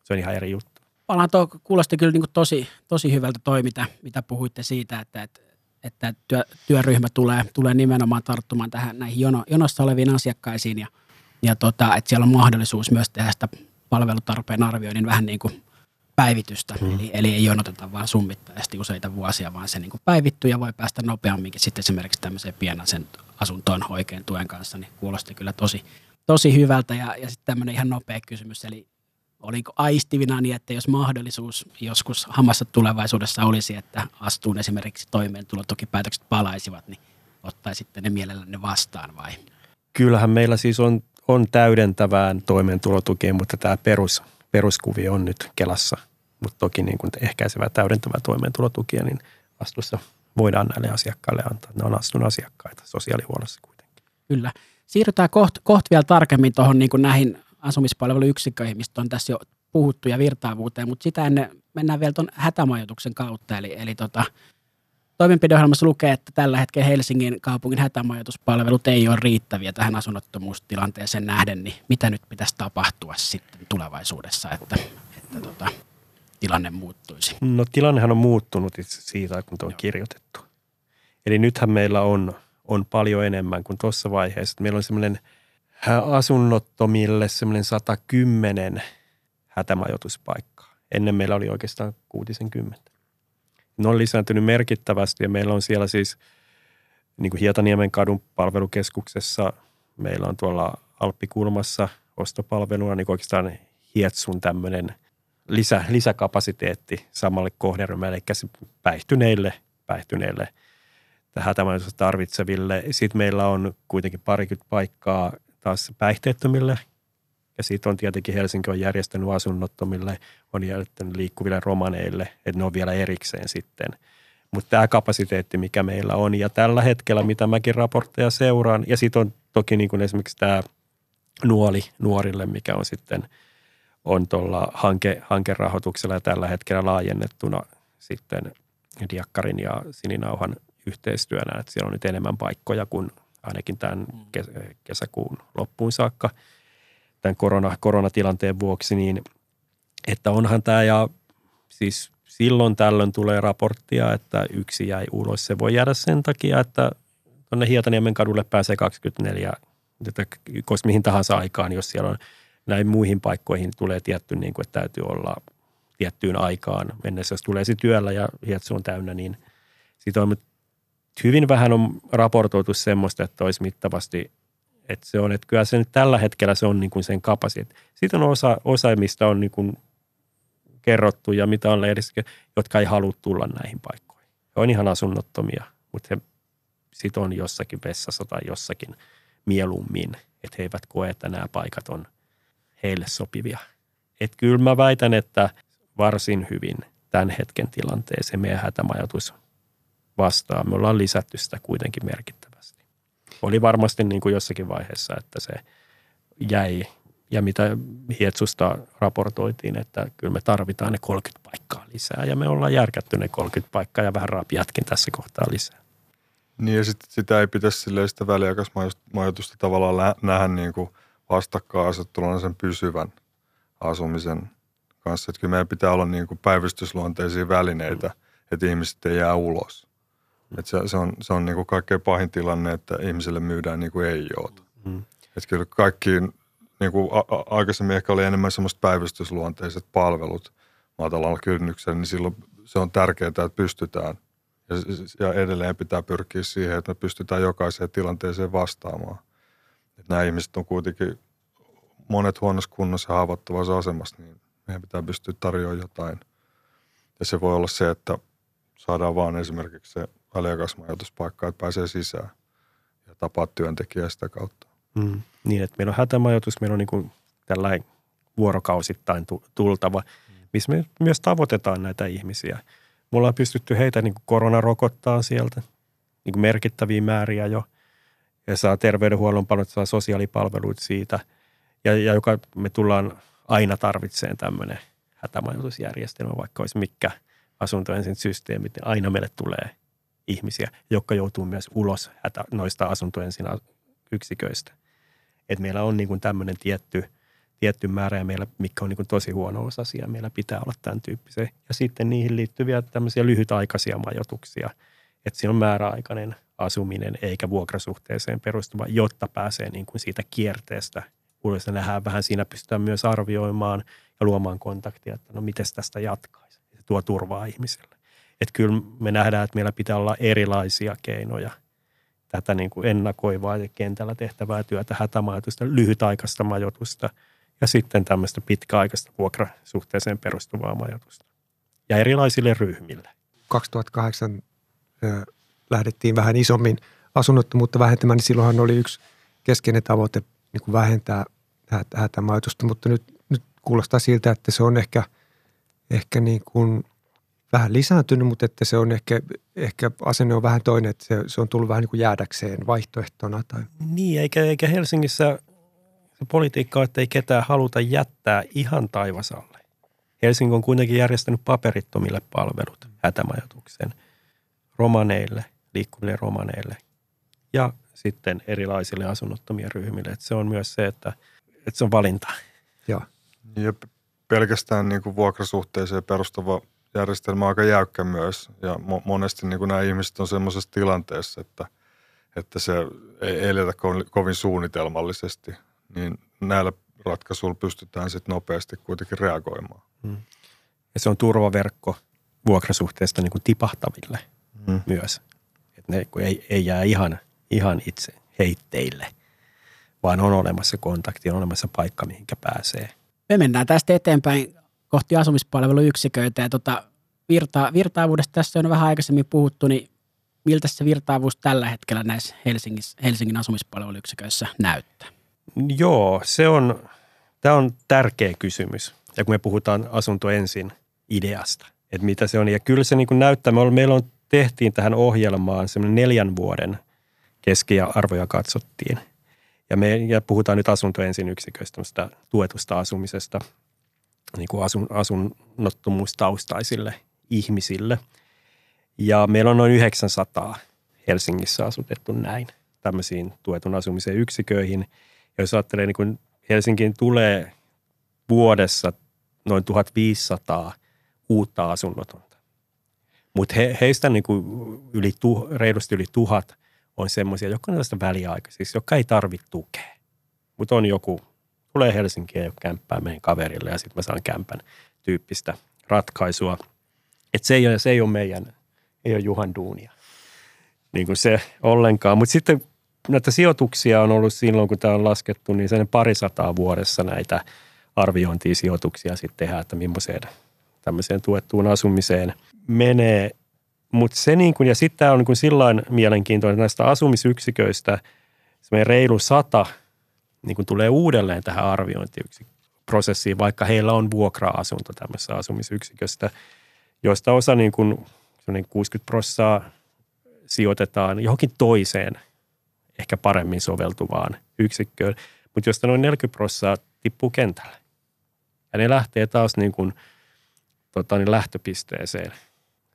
Se on ihan eri juttu. Palaan tuo, kuulosti kyllä niin kuin tosi, tosi hyvältä toi, mitä, mitä puhuitte siitä, että, että, että työ, työryhmä tulee, tulee nimenomaan tarttumaan tähän näihin jono, jonossa oleviin asiakkaisiin ja, ja tota, että siellä on mahdollisuus myös tehdä sitä palvelutarpeen arvioinnin vähän niin kuin päivitystä. Hmm. Eli, eli ei jonoteta vaan summittaisesti useita vuosia, vaan se niin kuin päivittyy ja voi päästä nopeamminkin sitten esimerkiksi tämmöiseen pienän asuntoon oikein tuen kanssa, niin kuulosti kyllä tosi, tosi hyvältä. Ja, ja sitten tämmöinen ihan nopea kysymys, eli oliko aistivina niin, että jos mahdollisuus joskus hamassa tulevaisuudessa olisi, että astuun esimerkiksi päätökset palaisivat, niin ottaisitte ne mielellänne vastaan vai? Kyllähän meillä siis on, on täydentävään toimeentulotukeen, mutta tämä perus, peruskuvio on nyt Kelassa. Mutta toki niin kuin ehkäisevää täydentävää toimeentulotukia, niin vastuussa voidaan näille asiakkaille antaa. Ne on astunut asiakkaita sosiaalihuollossa kuitenkin. Kyllä. Siirrytään kohta koht vielä tarkemmin tuohon niin näihin asumispalveluyksikköihin, mistä on tässä jo puhuttu ja virtaavuuteen, mutta sitä ennen mennään vielä tuon hätämajoituksen kautta. Eli, eli tota, toimenpideohjelmassa lukee, että tällä hetkellä Helsingin kaupungin hätämajoituspalvelut ei ole riittäviä tähän asunnottomuustilanteeseen nähden, niin mitä nyt pitäisi tapahtua sitten tulevaisuudessa, että, että tota, tilanne muuttuisi? No tilannehan on muuttunut itse siitä, kun tuo on Joo. kirjoitettu. Eli nythän meillä on, on paljon enemmän kuin tuossa vaiheessa. Meillä on semmoinen – asunnottomille semmoinen 110 hätämajoituspaikkaa. Ennen meillä oli oikeastaan 60. Ne on lisääntynyt merkittävästi ja meillä on siellä siis niin kuin Hietaniemen kadun palvelukeskuksessa, meillä on tuolla Alppikulmassa ostopalveluna niin oikeastaan Hietsun tämmöinen lisä, lisäkapasiteetti samalle kohderyhmälle, eli päihtyneille, päihtyneille hätämajoitusta tarvitseville. Sitten meillä on kuitenkin parikymmentä paikkaa taas päihteettömille. Ja siitä on tietenkin Helsinki on järjestänyt asunnottomille, on järjestänyt liikkuville romaneille, että ne on vielä erikseen sitten. Mutta tämä kapasiteetti, mikä meillä on, ja tällä hetkellä, mitä mäkin raportteja seuraan, ja sitten on toki niin kuin esimerkiksi tämä nuoli nuorille, mikä on sitten on tuolla hanke, hankerahoituksella ja tällä hetkellä laajennettuna sitten Diakkarin ja Sininauhan yhteistyönä, että siellä on nyt enemmän paikkoja kuin ainakin tämän kesäkuun loppuun saakka tämän korona, koronatilanteen vuoksi, niin että onhan tämä ja siis silloin tällöin tulee raporttia, että yksi jäi ulos. Se voi jäädä sen takia, että tuonne Hietaniemen kadulle pääsee 24, että koska mihin tahansa aikaan, jos siellä on näin muihin paikkoihin tulee tietty, niin kuin, että täytyy olla tiettyyn aikaan mennessä. Jos tulee se työllä ja hietsu on täynnä, niin siitä on, hyvin vähän on raportoitu semmoista, että olisi mittavasti, että se on, että kyllä se nyt tällä hetkellä se on niin kuin sen kapasiteetti. Sitten on osa, osa, mistä on niin kuin kerrottu ja mitä on lehdissä, jotka ei halua tulla näihin paikkoihin. He on ihan asunnottomia, mutta he sitten on jossakin vessassa tai jossakin mieluummin, että he eivät koe, että nämä paikat on heille sopivia. Et kyllä mä väitän, että varsin hyvin tämän hetken tilanteeseen meidän hätämajoitus vastaa. Me ollaan lisätty sitä kuitenkin merkittävästi. Oli varmasti niin kuin jossakin vaiheessa, että se jäi ja mitä Hietsusta raportoitiin, että kyllä me tarvitaan ne 30 paikkaa lisää ja me ollaan järkätty ne 30 paikkaa ja vähän rapiatkin tässä kohtaa lisää. Niin ja sit, sitä ei pitäisi silleen sitä väliaikaismajoitusta tavallaan nähdä niin kuin vastakkainasetteluna sen pysyvän asumisen kanssa. Että kyllä meidän pitää olla niin kuin päivystysluonteisia välineitä, mm. että ihmiset ei jää ulos. Että se, se on, se on niin kuin kaikkein pahin tilanne, että ihmisille myydään niin kuin ei joota. Mm. Että kyllä kaikkiin niin kuin a- a- aikaisemmin ehkä oli enemmän semmoista päivystysluonteiset palvelut matalalla kynnyksellä, niin silloin se on tärkeää, että pystytään ja, ja edelleen pitää pyrkiä siihen, että me pystytään jokaiseen tilanteeseen vastaamaan. Että nämä ihmiset on kuitenkin monet huonossa kunnossa ja haavoittuvassa asemassa, niin meidän pitää pystyä tarjoamaan jotain. Ja se voi olla se, että saadaan vaan esimerkiksi se väliaikaismajoituspaikka, että pääsee sisään ja tapaa työntekijää sitä kautta. Mm. Niin, että meillä on hätämajoitus, meillä on niin tällainen vuorokausittain tultava, missä me myös tavoitetaan näitä ihmisiä. Mulla on pystytty heitä niin kuin sieltä niin kuin merkittäviä määriä jo. Ja saa terveydenhuollon palvelut, saa sosiaalipalveluita siitä. Ja, ja joka me tullaan aina tarvitseen tämmöinen hätämajoitusjärjestelmä, vaikka olisi mikä asunto ensin systeemit, niin aina meille tulee ihmisiä, jotka joutuu myös ulos hätä, noista asunto ensin yksiköistä. Et meillä on niin tämmöinen tietty, tietty määrä ja meillä, mikä on niin tosi huono asia, meillä pitää olla tämän tyyppisiä. Ja sitten niihin liittyviä tämmöisiä lyhytaikaisia majoituksia, että siinä on määräaikainen asuminen eikä vuokrasuhteeseen perustuva, jotta pääsee niin kuin siitä kierteestä ulos. nähdään vähän siinä pystytään myös arvioimaan ja luomaan kontaktia, että no miten tästä jatkaisi. Se tuo turvaa ihmiselle. Että kyllä me nähdään, että meillä pitää olla erilaisia keinoja – tätä niin kuin ennakoivaa ja kentällä tehtävää työtä, hätämajoitusta, lyhytaikaista majoitusta ja sitten tämmöistä pitkäaikaista vuokrasuhteeseen perustuvaa majoitusta. Ja erilaisille ryhmille. 2008 ö, lähdettiin vähän isommin asunnottomuutta vähentämään, niin silloinhan oli yksi keskeinen tavoite niin kuin vähentää hätämajoitusta, mutta nyt, nyt kuulostaa siltä, että se on ehkä, ehkä niin kuin – vähän lisääntynyt, mutta että se on ehkä, ehkä asenne on vähän toinen, että se, se on tullut vähän niin kuin jäädäkseen vaihtoehtona. Tai. Niin, eikä, eikä Helsingissä se politiikka että ei ketään haluta jättää ihan taivasalle. Helsinki on kuitenkin järjestänyt paperittomille palvelut hätämajoituksen romaneille, liikkuville romaneille ja sitten erilaisille asunnottomien ryhmille. Että se on myös se, että, että se on valinta. Joo. Ja pelkästään niin kuin vuokrasuhteeseen perustuva järjestelmä on aika jäykkä myös ja mo- monesti niin kuin nämä ihmiset on semmoisessa tilanteessa, että, että se ei eletä ko- kovin suunnitelmallisesti, niin näillä ratkaisuilla pystytään sitten nopeasti kuitenkin reagoimaan. Hmm. Ja se on turvaverkko vuokrasuhteesta niin kuin tipahtaville hmm. myös. Että ne ei, ei jää ihan, ihan itse heitteille, vaan on olemassa kontakti, on olemassa paikka, mihinkä pääsee. Me mennään tästä eteenpäin kohti asumispalveluyksiköitä. Ja tota, virta, virtaavuudesta tässä on vähän aikaisemmin puhuttu, niin miltä se virtaavuus tällä hetkellä näissä Helsingissä, Helsingin asumispalveluyksiköissä näyttää? Joo, se on, tämä on tärkeä kysymys. Ja kun me puhutaan asunto ensin ideasta, että mitä se on. Ja kyllä se niin kuin näyttää, meillä on, tehtiin tähän ohjelmaan semmoinen neljän vuoden keskiarvoja katsottiin. Ja me ja puhutaan nyt asunto ensin yksiköistä, tuetusta asumisesta – niin kuin asun, asunnottomuustaustaisille ihmisille. Ja meillä on noin 900 Helsingissä asutettu näin tämmöisiin tuetun asumisen yksiköihin. Ja jos ajattelee, niin Helsinkiin tulee vuodessa noin 1500 uutta asunnotonta. Mutta he, heistä niin kuin yli tu, reilusti yli tuhat on semmoisia, jotka on tällaista väliaikaisista, jotka ei tarvitse tukea. Mutta on joku, tulee Helsinkiin ja kämppää meidän kaverille ja sitten mä saan kämpän tyyppistä ratkaisua. Että se, ei ole, se ei ole meidän, ei ole Juhan duunia. Niin kuin se ollenkaan. Mutta sitten näitä sijoituksia on ollut silloin, kun tämä on laskettu, niin sen parisataa vuodessa näitä arviointia sijoituksia sitten tehdään, että millaiseen tämmöiseen tuettuun asumiseen menee. Mutta se niin kuin, ja sitten tämä on niin kuin sillain mielenkiintoinen näistä asumisyksiköistä, se reilu sata niin kuin tulee uudelleen tähän arviointiprosessiin, vaikka heillä on vuokra-asunto tämmöisessä asumisyksiköstä, joista osa niin kuin, 60 prosenttia sijoitetaan johonkin toiseen, ehkä paremmin soveltuvaan yksikköön, mutta josta noin 40 prosenttia tippuu kentälle. Ja ne lähtee taas niin kuin, tota, niin lähtöpisteeseen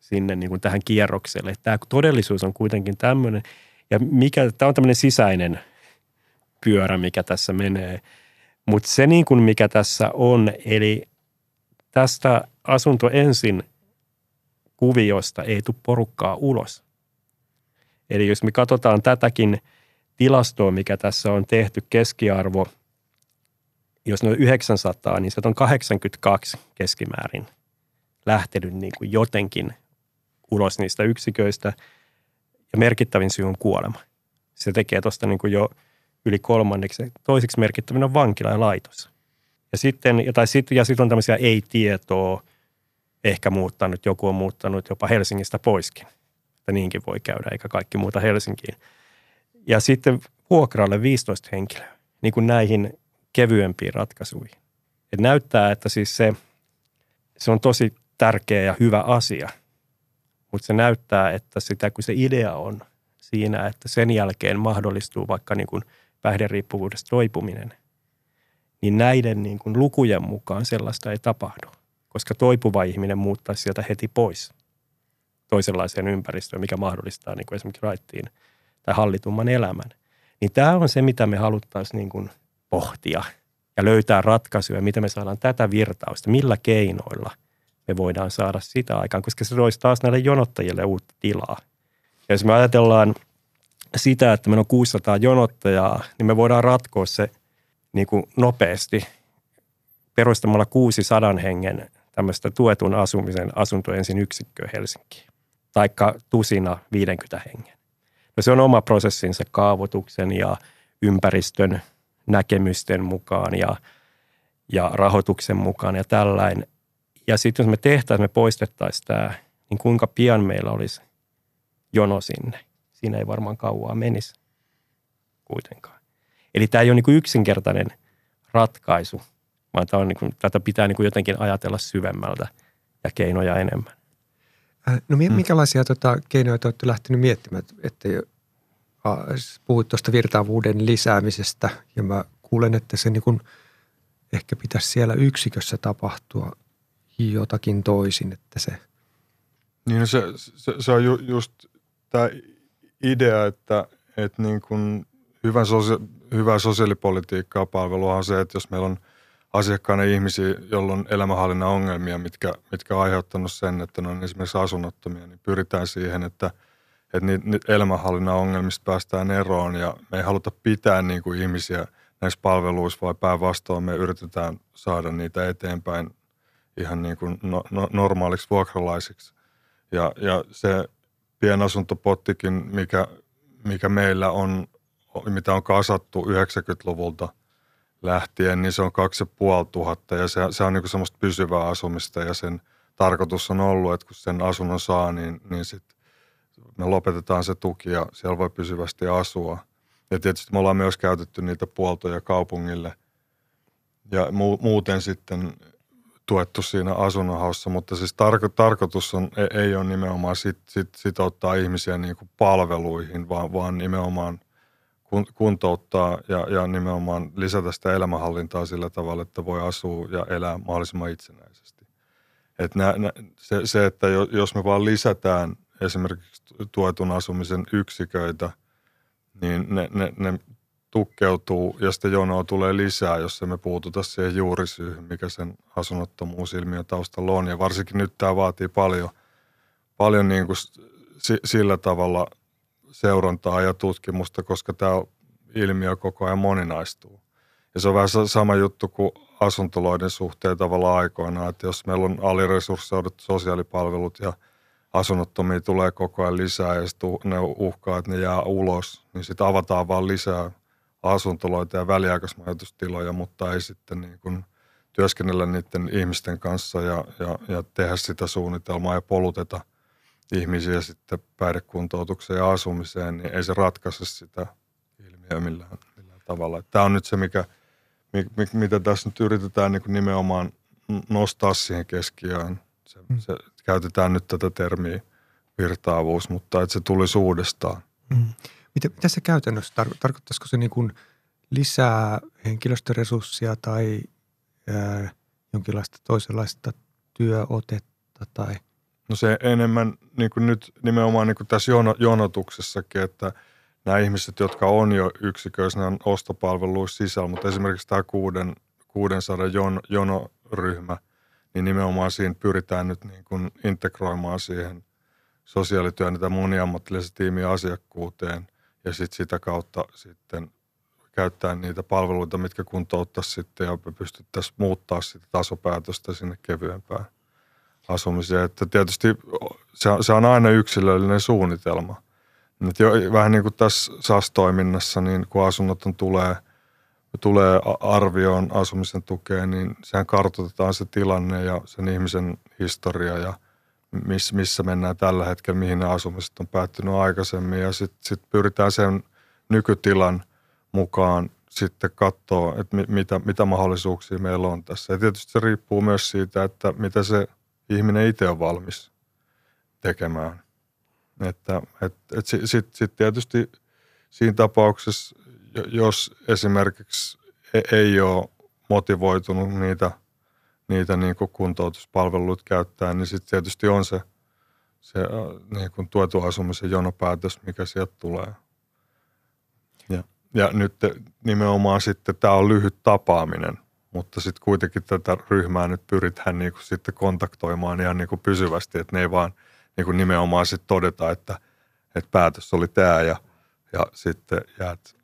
sinne niin kuin tähän kierrokselle. Tämä todellisuus on kuitenkin tämmöinen, ja mikä, tämä on tämmöinen sisäinen pyörä, mikä tässä menee. Mutta se niin kuin mikä tässä on, eli tästä asunto ensin kuviosta ei tule porukkaa ulos. Eli jos me katsotaan tätäkin tilastoa, mikä tässä on tehty, keskiarvo, jos ne on 900, niin se on 82 keskimäärin lähtenyt niin kuin jotenkin ulos niistä yksiköistä. Ja merkittävin syy on kuolema. Se tekee tuosta niin kuin jo yli kolmanneksi. Toiseksi merkittävin on vankila ja laitos. Ja sitten, ja, tai sit, ja sitten on tämmöisiä ei-tietoa, ehkä muuttanut, joku on muuttanut jopa Helsingistä poiskin. Että niinkin voi käydä, eikä kaikki muuta Helsinkiin. Ja sitten vuokralle 15 henkilöä, niin kuin näihin kevyempiin ratkaisuihin. Et näyttää, että siis se, se on tosi tärkeä ja hyvä asia, mutta se näyttää, että sitä kun se idea on siinä, että sen jälkeen mahdollistuu vaikka niin kuin päihderiippuvuudesta toipuminen, niin näiden niin kuin lukujen mukaan sellaista ei tapahdu, koska toipuva ihminen muuttaisi sieltä heti pois toisenlaiseen ympäristöön, mikä mahdollistaa niin kuin esimerkiksi raittiin tai hallitumman elämän. Niin tämä on se, mitä me haluttaisiin niin kuin pohtia ja löytää ratkaisuja, miten me saadaan tätä virtausta, millä keinoilla me voidaan saada sitä aikaan, koska se toisi taas näille jonottajille uutta tilaa. Ja jos me ajatellaan sitä, että meillä on 600 jonottajaa, niin me voidaan ratkoa se niin kuin nopeasti perustamalla 600 hengen tämmöistä tuetun asumisen asunto ensin yksikköä Helsinkiin, taikka tusina 50 hengen. No se on oma prosessinsa kaavoituksen ja ympäristön näkemysten mukaan ja, ja rahoituksen mukaan ja tällainen. Ja sitten jos me tehtäisiin, me poistettaisiin tämä, niin kuinka pian meillä olisi jono sinne. Siinä ei varmaan kauaa menisi kuitenkaan. Eli tämä ei ole niin yksinkertainen ratkaisu, vaan tämä on niin kuin, tätä pitää niin kuin jotenkin ajatella syvemmältä ja keinoja enemmän. Äh, no mm. minkälaisia tota, keinoja te olette lähtenyt miettimään, että puhuit tuosta virtaavuuden lisäämisestä ja mä kuulen, että se niin kuin ehkä pitäisi siellä yksikössä tapahtua jotakin toisin, että se... Niin no se, se, se on ju, just tämä idea, että, että niin kuin hyvän sosia- hyvää sosiaalipolitiikkaa palvelua on se, että jos meillä on asiakkaana ihmisiä, joilla on elämänhallinnan ongelmia, mitkä, mitkä on aiheuttanut sen, että ne on esimerkiksi asunnottomia, niin pyritään siihen, että – että niitä elämänhallinnan ongelmista päästään eroon ja me ei haluta pitää niin kuin ihmisiä näissä palveluissa, vaan päinvastoin me yritetään saada niitä eteenpäin ihan niin kuin no, no, normaaliksi vuokralaisiksi. Ja, ja se pienasuntopottikin, mikä, mikä meillä on, mitä on kasattu 90-luvulta lähtien, niin se on 2500 ja se, se on niin semmoista pysyvää asumista ja sen tarkoitus on ollut, että kun sen asunnon saa, niin, niin sitten me lopetetaan se tuki ja siellä voi pysyvästi asua. Ja tietysti me ollaan myös käytetty niitä puoltoja kaupungille ja mu- muuten sitten tuettu siinä asunnonhaussa, mutta siis tarko- tarkoitus on, ei, ei ole nimenomaan sit, sit, sitouttaa ihmisiä niin kuin palveluihin, vaan, vaan nimenomaan kun, kuntouttaa ja, ja nimenomaan lisätä sitä elämänhallintaa sillä tavalla, että voi asua ja elää mahdollisimman itsenäisesti. Et nä, nä, se, se, että jos me vaan lisätään esimerkiksi tuetun asumisen yksiköitä, niin ne, ne, ne tukkeutuu ja sitten jonoa tulee lisää, jos me puututa siihen juurisyyhyn, mikä sen asunnottomuusilmiön taustalla on. Ja varsinkin nyt tämä vaatii paljon, paljon niin kuin sillä tavalla seurantaa ja tutkimusta, koska tämä ilmiö koko ajan moninaistuu. Ja se on vähän sama juttu kuin asuntoloiden suhteen tavalla aikoinaan, että jos meillä on aliresurssoidut sosiaalipalvelut ja asunnottomia tulee koko ajan lisää ja ne uhkaa, että ne jää ulos, niin sitten avataan vaan lisää asuntoloita ja väliaikaismajoitustiloja, mutta ei sitten niin kuin työskennellä niiden ihmisten kanssa ja, ja, ja tehdä sitä suunnitelmaa ja poluteta ihmisiä sitten päihdekuntoutukseen ja asumiseen, niin ei se ratkaise sitä ilmiöä millään, millään tavalla. Tämä on nyt se, mikä, mitä tässä nyt yritetään niin kuin nimenomaan nostaa siihen keskiöön. Se, mm. se, käytetään nyt tätä termiä virtaavuus, mutta että se tulisi uudestaan. Mm. Mitä, mitä se käytännössä tar- tarkoittaisiko se niin kuin lisää henkilöstöresurssia tai ää, jonkinlaista toisenlaista työotetta tai? No se enemmän niin kuin nyt nimenomaan niin kuin tässä jono, jonotuksessakin, että nämä ihmiset, jotka on jo yksiköissä, on ostopalveluissa sisällä, mutta esimerkiksi tämä kuuden, 600 jon, jonoryhmä, niin nimenomaan siinä pyritään nyt niin kuin integroimaan siihen sosiaalityön ja moniammatillisen tiimin asiakkuuteen – ja sitten sitä kautta sitten käyttää niitä palveluita, mitkä kuntouttaisi sitten ja pystyttäisiin muuttaa sitä tasopäätöstä sinne kevyempään asumiseen. Että tietysti se on, se on aina yksilöllinen suunnitelma. Nyt jo, vähän niin kuin tässä SAS-toiminnassa, niin kun asunnot tulee, tulee arvioon asumisen tukeen, niin sehän kartoitetaan se tilanne ja sen ihmisen historia ja – miss, missä mennään tällä hetkellä, mihin ne asumiset on päättynyt aikaisemmin ja sitten sit pyritään sen nykytilan mukaan sitten katsoa, että mitä, mitä mahdollisuuksia meillä on tässä. Ja tietysti se riippuu myös siitä, että mitä se ihminen itse on valmis tekemään. Että et, et sitten sit tietysti siinä tapauksessa, jos esimerkiksi e-, ei ole motivoitunut niitä – niitä niin kuin kuntoutuspalveluita käyttää, niin sitten tietysti on se, se äh, niin kuin tuetun asumisen jonopäätös, mikä sieltä tulee. Ja, ja nyt nimenomaan sitten tämä on lyhyt tapaaminen, mutta sitten kuitenkin tätä ryhmää nyt pyritään niin kuin sitten kontaktoimaan ihan niin kuin pysyvästi, että ne ei vaan niin kuin nimenomaan sitten todeta, että, että päätös oli tämä ja, ja sitten jäät,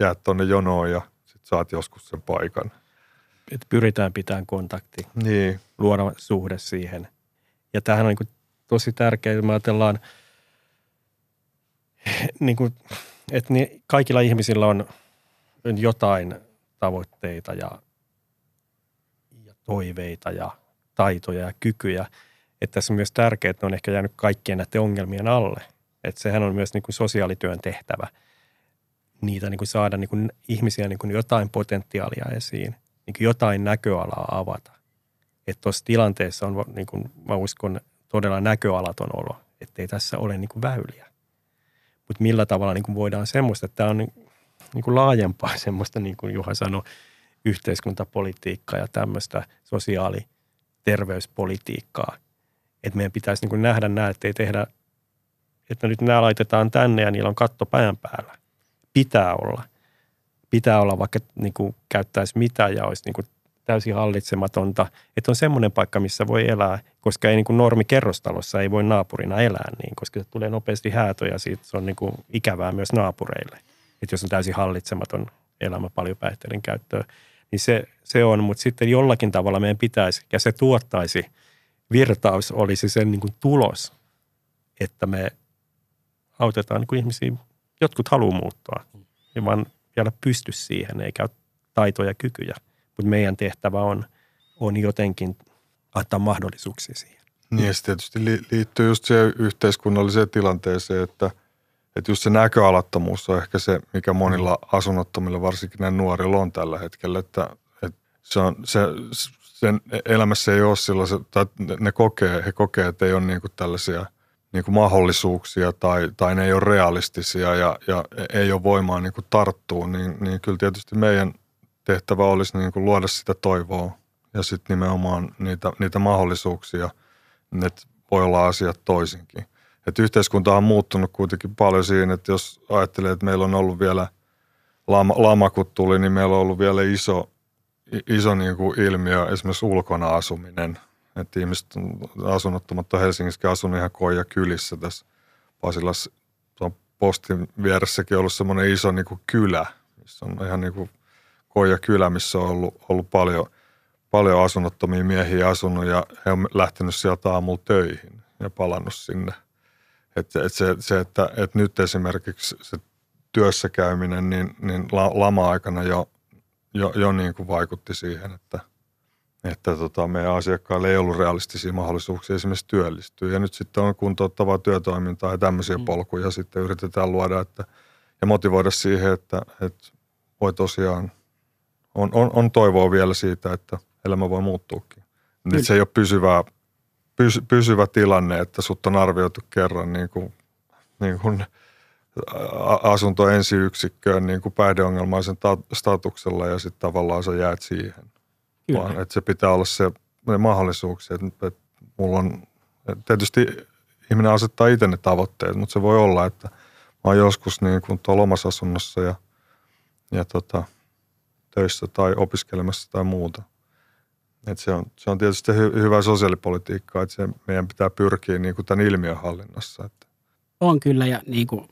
jäät tuonne jonoon ja sitten saat joskus sen paikan että pyritään pitämään kontakti, niin. luoda suhde siihen. Ja tämähän on niin tosi tärkeää, että me ajatellaan, niin kuin, että niin kaikilla ihmisillä on jotain tavoitteita ja, ja toiveita ja taitoja ja kykyjä. Että tässä on myös tärkeää, että ne on ehkä jäänyt kaikkien näiden ongelmien alle. Että sehän on myös niin kuin sosiaalityön tehtävä niitä niin kuin saada niin kuin ihmisiä niin kuin jotain potentiaalia esiin – niin jotain näköalaa avata. Että tuossa tilanteessa on, niin kuin mä uskon, todella näköalaton olo, ettei tässä ole niin kuin väyliä. Mutta millä tavalla niin kuin voidaan semmoista, että tämä on niin, kuin laajempaa *laughs* semmoista, niin kuin Juha sanoi, yhteiskuntapolitiikkaa ja tämmöistä sosiaali- terveyspolitiikkaa. Että meidän pitäisi niin kuin nähdä nämä, ettei tehdä, että nyt nämä laitetaan tänne ja niillä on katto pään päällä. Pitää olla – pitää olla vaikka niin kuin käyttäisi mitä ja olisi niin kuin täysin hallitsematonta. Että on semmoinen paikka, missä voi elää, koska ei niin kuin normi kerrostalossa ei voi naapurina elää niin, koska se tulee nopeasti häätöjä ja siitä se on niin kuin ikävää myös naapureille. Että jos on täysin hallitsematon elämä paljon päihteiden käyttöä, niin se, se on, mutta sitten jollakin tavalla meidän pitäisi, ja se tuottaisi, virtaus olisi sen niin kuin tulos, että me autetaan niin kuin ihmisiä, jotkut haluaa muuttaa, ja vaan vielä pysty siihen, eikä ole taitoja ja kykyjä. Mutta meidän tehtävä on, on jotenkin antaa mahdollisuuksia siihen. Niin ja se tietysti liittyy just siihen yhteiskunnalliseen tilanteeseen, että, että just se näköalattomuus on ehkä se, mikä monilla asunnottomilla, varsinkin näin nuorilla on tällä hetkellä, että, että se on, se, sen elämässä ei ole sellaisia, tai ne kokee, he kokee, että ei ole niin kuin tällaisia – niin kuin mahdollisuuksia tai, tai ne ei ole realistisia ja, ja ei ole voimaa niin kuin tarttua, niin, niin kyllä tietysti meidän tehtävä olisi niin kuin luoda sitä toivoa ja sitten nimenomaan niitä, niitä mahdollisuuksia, että voi olla asiat toisinkin. että yhteiskunta on muuttunut kuitenkin paljon siinä, että jos ajattelee, että meillä on ollut vielä lama, lama kun tuli, niin meillä on ollut vielä iso, iso niin kuin ilmiö esimerkiksi ulkona asuminen. Että ihmiset asunnottomat on Helsingissäkin asunut ihan koja kylissä tässä Pasilassa postin vieressäkin ollut semmoinen iso niin kuin kylä, missä on ihan niin kuin koja kylä, missä on ollut, ollut paljon, paljon asunnottomia miehiä asunut ja he on lähtenyt sieltä aamulla töihin ja palannut sinne. Et, et se, se että, et nyt esimerkiksi se työssä käyminen, niin, niin lama-aikana jo, jo, jo niin kuin vaikutti siihen, että, että tota, meidän asiakkaille ei ollut realistisia mahdollisuuksia esimerkiksi työllistyä. Ja nyt sitten on kuntouttavaa työtoimintaa ja tämmöisiä mm. polkuja sitten yritetään luoda että, ja motivoida siihen, että, että voi tosiaan, on, on, on toivoa vielä siitä, että elämä voi muuttuukin. Nyt se ei ole pysyvää, pysy, pysyvä tilanne, että sut on arvioitu kerran niin kuin, niin kuin asunto ensiyksikköön niin kuin päihdeongelmaisen statuksella ja sitten tavallaan sä jäät siihen. Kyllä. Vaan että se pitää olla se mahdollisuuksia, että, että mulla on, että tietysti ihminen asettaa itse ne tavoitteet, mutta se voi olla, että mä oon joskus niin kuin tuolla omassa asunnossa ja, ja tota, töissä tai opiskelemassa tai muuta. Et se, on, se on tietysti hy, hyvä sosiaalipolitiikkaa, että se meidän pitää pyrkiä niin kuin tämän ilmiön hallinnassa. Että. On kyllä ja niin kuin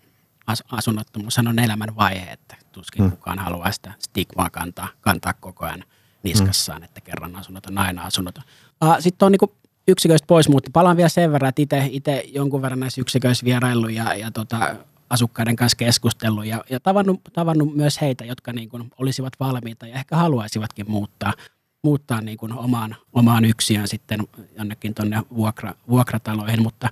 asunnottomuus on elämän vaihe, että tuskin hmm. kukaan haluaa sitä stigmaa kantaa, kantaa koko ajan niskassaan, hmm. että kerran asunnoton, aina asunnoton. Uh, Sitten on niin yksiköistä pois, mutta palaan vielä sen verran, että itse jonkun verran näissä yksiköissä vieraillut ja, ja tota, asukkaiden kanssa keskustellut ja, ja tavannut, tavannut myös heitä, jotka niin kuin olisivat valmiita ja ehkä haluaisivatkin muuttaa, muuttaa niin kuin omaan, omaan yksiään sitten jonnekin tuonne vuokra, vuokrataloihin, mutta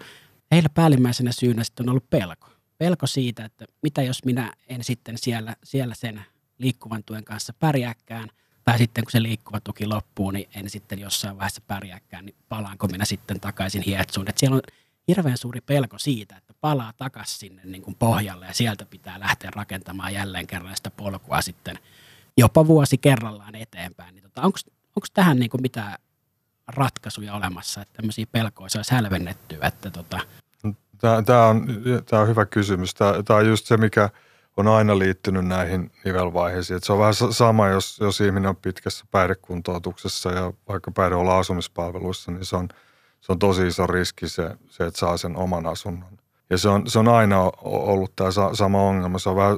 heillä päällimmäisenä syynä sitten on ollut pelko pelko siitä, että mitä jos minä en sitten siellä, siellä sen liikkuvan tuen kanssa pärjääkään, tai sitten kun se liikkuva tuki loppuu, niin en sitten jossain vaiheessa pärjääkään, niin palaanko minä sitten takaisin hietsuun. Että siellä on hirveän suuri pelko siitä, että palaa takaisin sinne niin kuin pohjalle ja sieltä pitää lähteä rakentamaan jälleen kerran sitä polkua sitten jopa vuosi kerrallaan eteenpäin. Niin tota, onko tähän niin kuin mitään ratkaisuja olemassa, että tämmöisiä pelkoja saisi hälvennettyä, että tota, Tämä, tämä, on, tämä on hyvä kysymys. Tämä, tämä on just se, mikä on aina liittynyt näihin nivelvaiheisiin. Että se on vähän sama, jos, jos ihminen on pitkässä päihdekuntoutuksessa ja vaikka päihdehuollon asumispalveluissa, niin se on, se on tosi iso riski se, se, että saa sen oman asunnon. Ja se on, se on aina ollut tämä sama ongelma. Se on vähän,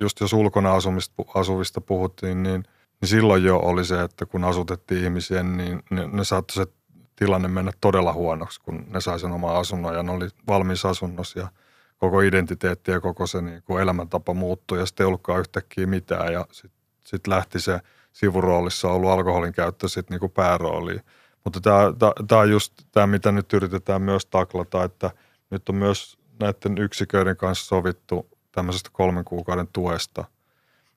just jos ulkona asumista, asuvista puhuttiin, niin, niin silloin jo oli se, että kun asutettiin ihmisiä, niin ne, ne saattoi se tilanne mennä todella huonoksi, kun ne sai sen oman asunnon ja ne oli valmiissa asunnossa koko identiteetti ja koko se niin kuin elämäntapa muuttui ja sitten ei ollutkaan yhtäkkiä mitään ja sitten sit lähti se sivuroolissa ollut alkoholin käyttö sitten niin kuin päärooliin. Mutta tämä on just tämä, mitä nyt yritetään myös taklata, että nyt on myös näiden yksiköiden kanssa sovittu tämmöisestä kolmen kuukauden tuesta –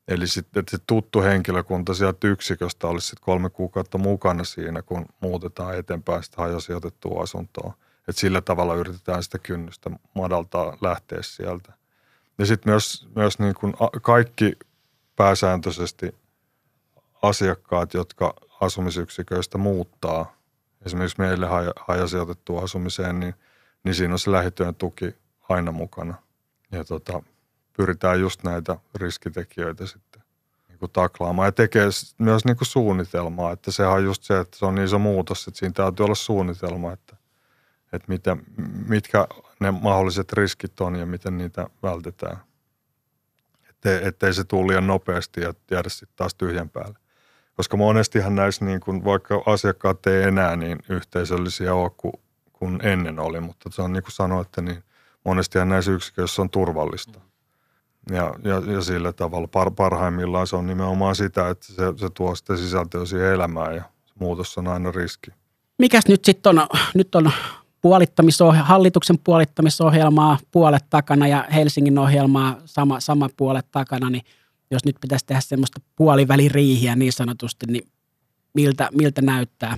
Eli sitten, että se tuttu henkilökunta sieltä yksiköstä olisi sitten kolme kuukautta mukana siinä, kun muutetaan eteenpäin sitä hajasijoitettua asuntoa. Että sillä tavalla yritetään sitä kynnystä madaltaa lähteä sieltä. Ja sitten myös, myös niin kuin kaikki pääsääntöisesti asiakkaat, jotka asumisyksiköistä muuttaa, esimerkiksi meille hajasijoitettua asumiseen, niin, niin siinä on se lähityön tuki aina mukana. Ja tota, pyritään just näitä riskitekijöitä sitten niin kuin taklaamaan ja tekee myös niin kuin suunnitelmaa, että sehän on just se, että se on niin iso muutos, että siinä täytyy olla suunnitelma, että, että mitä, mitkä ne mahdolliset riskit on ja miten niitä vältetään. Ettei, ettei se tule liian nopeasti ja jäädä sitten taas tyhjän päälle. Koska monestihan näissä, niin kun vaikka asiakkaat ei enää niin yhteisöllisiä ole kuin, kuin ennen oli, mutta se on niin kuin sanoitte, niin monestihan näissä yksiköissä on turvallista. Ja, ja, ja sillä tavalla par, parhaimmillaan se on nimenomaan sitä, että se, se tuo sitten sisältöä siihen elämään ja muutos on aina riski. Mikäs nyt sitten on, nyt on puolittamisohjelma, hallituksen puolittamisohjelmaa puolet takana ja Helsingin ohjelmaa sama, sama puolet takana, niin jos nyt pitäisi tehdä semmoista puoliväliriihiä niin sanotusti, niin miltä, miltä näyttää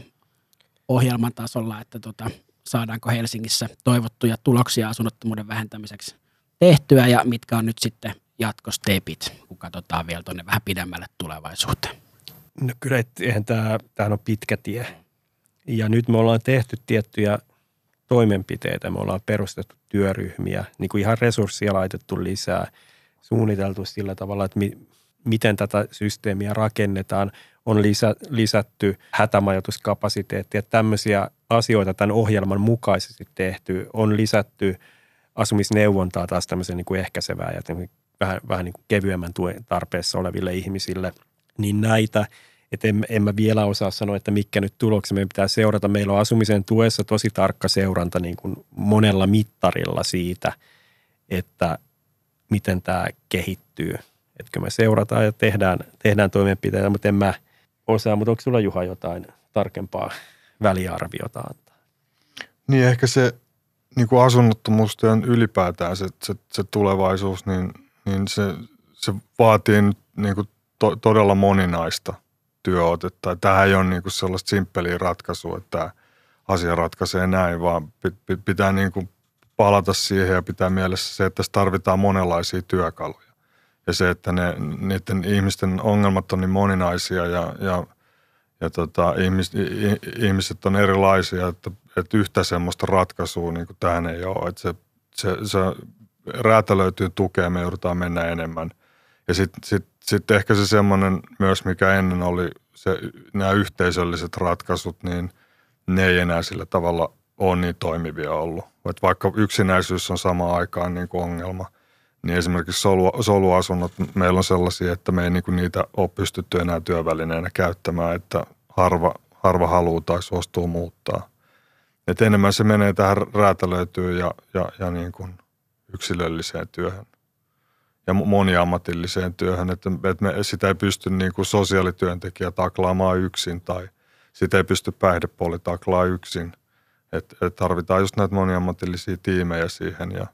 ohjelman tasolla, että tota, saadaanko Helsingissä toivottuja tuloksia asunnottomuuden vähentämiseksi tehtyä ja mitkä on nyt sitten jatkostepit, kun katsotaan vielä tuonne vähän pidemmälle tulevaisuuteen? No kyllä, eihän tämä, tämä on pitkä tie. Ja nyt me ollaan tehty tiettyjä toimenpiteitä. Me ollaan perustettu työryhmiä, niin kuin ihan resursseja laitettu lisää, suunniteltu sillä tavalla, että mi, miten tätä systeemiä rakennetaan. On lisä, lisätty hätämajoituskapasiteettia. Tämmöisiä asioita tämän ohjelman mukaisesti tehty. On lisätty asumisneuvontaa taas tämmöisen niin kuin ehkäisevää ja vähän, vähän niin kuin kevyemmän tuen tarpeessa oleville ihmisille. Niin näitä – että en, en mä vielä osaa sanoa, että mikä nyt tuloksia meidän pitää seurata. Meillä on asumisen tuessa tosi tarkka seuranta niin kuin monella mittarilla siitä, että miten tämä kehittyy. Että me seurataan ja tehdään, tehdään toimenpiteitä, mutta en mä osaa. Mutta onko sulla Juha jotain tarkempaa väliarviota antaa? Niin ehkä se niin kuin asunnottomuus ja ylipäätään se, se, se tulevaisuus, niin, niin se, se vaatii niin kuin to, todella moninaista työotetta. Tähän ei ole niin kuin sellaista simppeliä ratkaisua, että tämä asia ratkaisee näin, vaan pitää niin kuin palata siihen ja pitää mielessä se, että tässä tarvitaan monenlaisia työkaluja. Ja se, että ne, niiden ihmisten ongelmat on niin moninaisia ja, ja, ja tota, ihmis, ihmiset on erilaisia, että, että yhtä semmoista ratkaisua niin kuin tähän ei ole. Että se, se, se räätälöityy tukea, me joudutaan mennä enemmän. Ja sitten sit sitten ehkä se semmoinen myös, mikä ennen oli se, nämä yhteisölliset ratkaisut, niin ne ei enää sillä tavalla ole niin toimivia ollut. Et vaikka yksinäisyys on sama aikaan niin kuin ongelma, niin esimerkiksi solu, soluasunnot, meillä on sellaisia, että me ei niin kuin niitä ole pystytty enää työvälineenä käyttämään, että harva, harva haluaa tai suostuu muuttaa. Et enemmän se menee tähän räätälöityyn ja, ja, ja niin kuin yksilölliseen työhön ja moniammatilliseen työhön, että, että me, sitä ei pysty niin kuin sosiaalityöntekijä taklaamaan yksin tai sitä ei pysty päihdepuoli taklaamaan yksin. Että et tarvitaan just näitä moniammatillisia tiimejä siihen ja,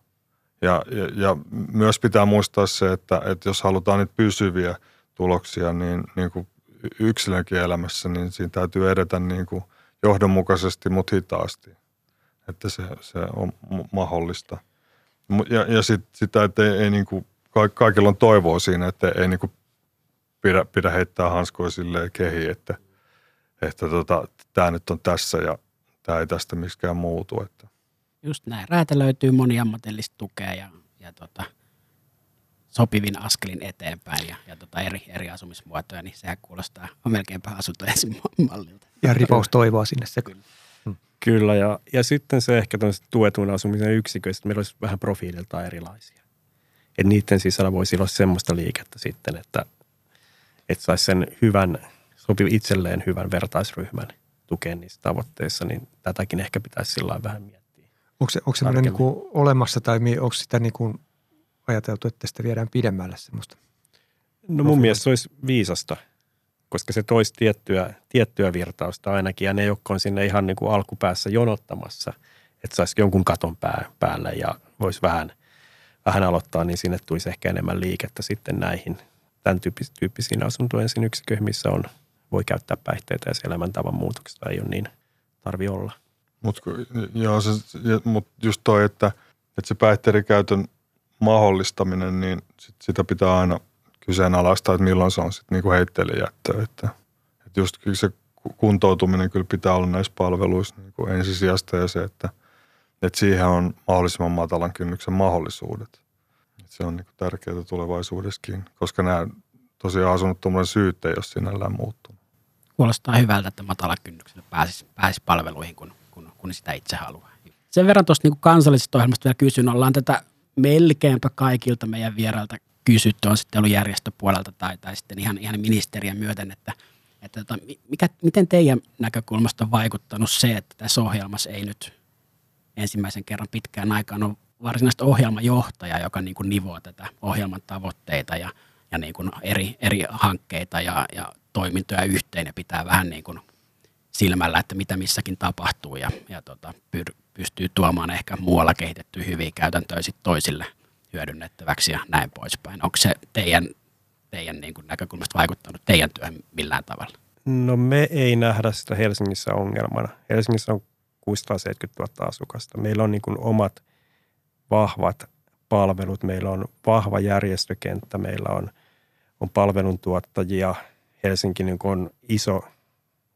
ja, ja, ja myös pitää muistaa se, että, että jos halutaan niitä pysyviä tuloksia niin, niin kuin yksilönkin elämässä, niin siinä täytyy edetä niin kuin johdonmukaisesti, mutta hitaasti, että se, se on mahdollista. Ja, ja sit, sitä, että ei, ei niin kuin kaikilla on toivoa siinä, että ei niin kuin pidä, pidä heittää hanskoja silleen kehi, että, että tota, tämä nyt on tässä ja tämä ei tästä miskään muutu. Että. Just näin. löytyy moniammatillista tukea ja, ja tota, sopivin askelin eteenpäin ja, ja tota eri, eri asumismuotoja, niin sehän kuulostaa melkeinpä asuntojen mallilta. Ja ripaus toivoa sinne se. Kyllä. Hmm. Kyllä, ja, ja sitten se ehkä tuetun asumisen yksiköistä, meillä olisi vähän profiililtaan erilaisia että niiden sisällä voisi olla semmoista liikettä sitten, että, että saisi sen hyvän, sopi itselleen hyvän vertaisryhmän tukeen niissä tavoitteissa, niin tätäkin ehkä pitäisi sillä vähän miettiä. Onko se, onko se niin kuin olemassa tai onko sitä niin kuin ajateltu, että sitä viedään pidemmälle semmoista? No mun mielestä se olisi viisasta, koska se toisi tiettyä, tiettyä virtausta ainakin, ja ne, jotka on sinne ihan niin kuin alkupäässä jonottamassa, että saisi jonkun katon pää, päälle ja voisi vähän vähän aloittaa, niin sinne tulisi ehkä enemmän liikettä sitten näihin tämän tyyppisiin asuntojen yksiköihin, missä on, voi käyttää päihteitä ja se elämäntavan muutoksesta ei ole niin tarvi olla. Mutta mut just toi, että, että se päihteiden käytön mahdollistaminen, niin sit sitä pitää aina kyseenalaistaa, että milloin se on sitten niinku heittelijättöä. Että, että just se kuntoutuminen kyllä pitää olla näissä palveluissa niinku ensisijasta ja se, että – että siihen on mahdollisimman matalan kynnyksen mahdollisuudet. Et se on niin tärkeää tulevaisuudessakin, koska nämä tosiaan asunnottomuuden syyt ei ole sinällään muuttunut. Kuulostaa hyvältä, että matala kynnyksellä pääsisi, pääsisi palveluihin, kun, kun, kun sitä itse haluaa. Sen verran tuosta niin kansallisesta ohjelmasta vielä kysyn, ollaan tätä melkeinpä kaikilta meidän vierailta kysytty, on sitten ollut järjestöpuolelta tai, tai sitten ihan, ihan ministeriön myöten, että, että tota, mikä, miten teidän näkökulmasta on vaikuttanut se, että tässä ohjelmassa ei nyt ensimmäisen kerran pitkään aikaan on varsinaista ohjelmajohtaja, joka niin kuin nivoo tätä ohjelman tavoitteita ja, ja niin kuin eri, eri hankkeita ja, ja toimintoja yhteen ja pitää vähän niin kuin silmällä, että mitä missäkin tapahtuu ja, ja tota, pyr, pystyy tuomaan ehkä muualla kehitettyä hyviä käytäntöjä sit toisille hyödynnettäväksi ja näin poispäin. Onko se teidän, teidän niin kuin näkökulmasta vaikuttanut teidän työhön millään tavalla? No me ei nähdä sitä Helsingissä ongelmana. Helsingissä on 670 000 asukasta. Meillä on niin kuin omat vahvat palvelut, meillä on vahva järjestökenttä, meillä on, on palveluntuottajia. Helsinki niin on iso,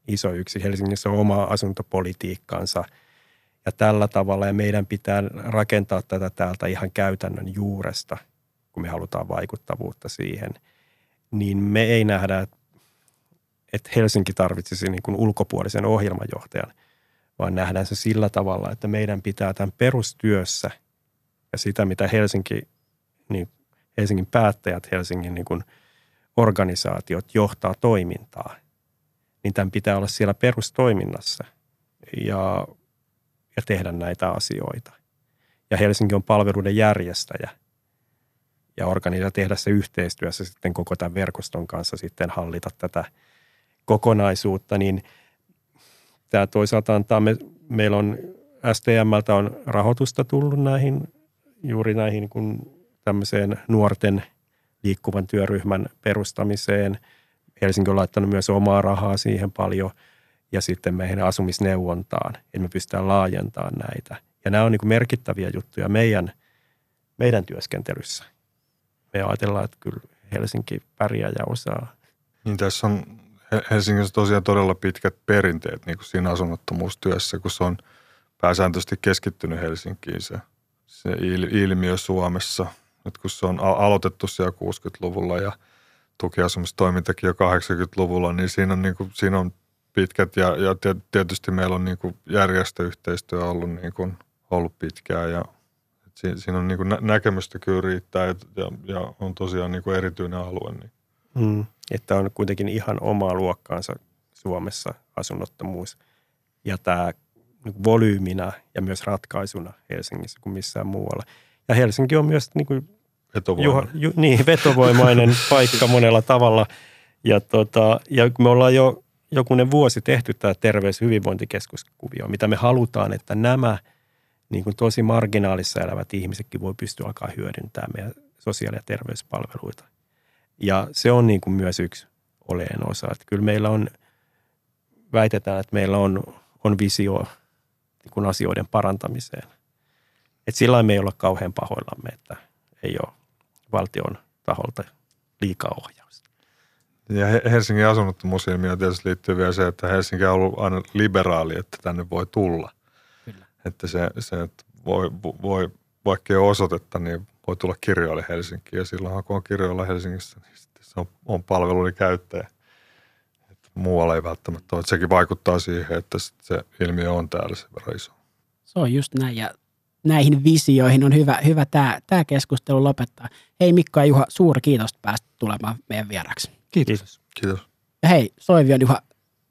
iso yksi. Helsingissä on oma asuntopolitiikkaansa ja tällä tavalla, ja meidän pitää rakentaa tätä täältä ihan käytännön juuresta, kun me halutaan vaikuttavuutta siihen, niin me ei nähdä, että Helsinki tarvitsisi niin kuin ulkopuolisen ohjelmajohtajan, vaan nähdään se sillä tavalla, että meidän pitää tämän perustyössä ja sitä, mitä Helsinki, niin Helsingin päättäjät, Helsingin niin kuin organisaatiot johtaa toimintaa, niin tämän pitää olla siellä perustoiminnassa ja, ja tehdä näitä asioita. Ja Helsinki on palveluiden järjestäjä ja organisa tehdä se yhteistyössä sitten koko tämän verkoston kanssa sitten hallita tätä kokonaisuutta, niin tämä toisaalta antaa, me, meillä on STMltä on rahoitusta tullut näihin, juuri näihin kun tämmöiseen nuorten liikkuvan työryhmän perustamiseen. Helsinki on laittanut myös omaa rahaa siihen paljon ja sitten meidän asumisneuvontaan, että me pystytään laajentamaan näitä. Ja nämä on niin merkittäviä juttuja meidän, meidän työskentelyssä. Me ajatellaan, että kyllä Helsinki pärjää ja osaa. Niin tässä on Helsingissä tosiaan todella pitkät perinteet niin kuin siinä asunnottomuustyössä, kun se on pääsääntöisesti keskittynyt Helsinkiin se, se ilmiö Suomessa. Nyt kun se on aloitettu siellä 60-luvulla ja tukiasumistoimintakin jo 80-luvulla, niin siinä on, niin kuin, siinä on pitkät ja, ja tietysti meillä on niin kuin järjestöyhteistyö ollut, niin kuin, ollut pitkään ja siinä on niin kuin näkemystä kyllä riittää ja, ja on tosiaan niin kuin erityinen alue. Niin. Mm, että on kuitenkin ihan omaa luokkaansa Suomessa asunnottomuus ja tämä niin volyymina ja myös ratkaisuna Helsingissä kuin missään muualla. Ja Helsinki on myös niin kuin vetovoimainen. Juha, ju, niin, vetovoimainen *laughs* paikka monella tavalla. Ja, tota, ja me ollaan jo jokunen vuosi tehty tämä terveys- ja hyvinvointikeskuskuvio, mitä me halutaan, että nämä niin kuin tosi marginaalissa elävät ihmisetkin voi pystyä alkaa hyödyntämään meidän sosiaali- ja terveyspalveluita. Ja se on niin kuin myös yksi oleellinen osa. Että kyllä meillä on, väitetään, että meillä on, on visio niin kuin asioiden parantamiseen. Että sillä me ei olla kauhean pahoillamme, että ei ole valtion taholta liikaa ohjausta. Ja Helsingin asunnottomuusilmiö tietysti liittyy vielä se, että Helsinki on ollut aina liberaali, että tänne voi tulla. Kyllä. Että se, se että voi, voi, vaikka ei ole osoitetta, niin voi tulla kirjoille Helsinkiin. Ja silloin kun on kirjoilla Helsingissä, niin sitten se on, on palveluiden käyttäjä. Että muualla ei välttämättä ole. Että sekin vaikuttaa siihen, että se ilmiö on täällä sen verran iso. Se on just näin. Ja näihin visioihin on hyvä, hyvä tämä, tämä keskustelu lopettaa. Hei Mikko ja Juha, suuri kiitos, että pääsit tulemaan meidän vieraksi. Kiitos. Kiitos. Ja hei, Soivion Juha,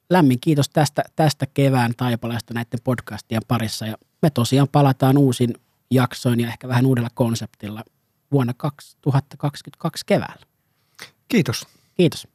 lämmin kiitos tästä, tästä kevään taipaleesta näiden podcastien parissa. Ja me tosiaan palataan uusin jaksoin ja ehkä vähän uudella konseptilla vuonna 2022 keväällä. Kiitos. Kiitos.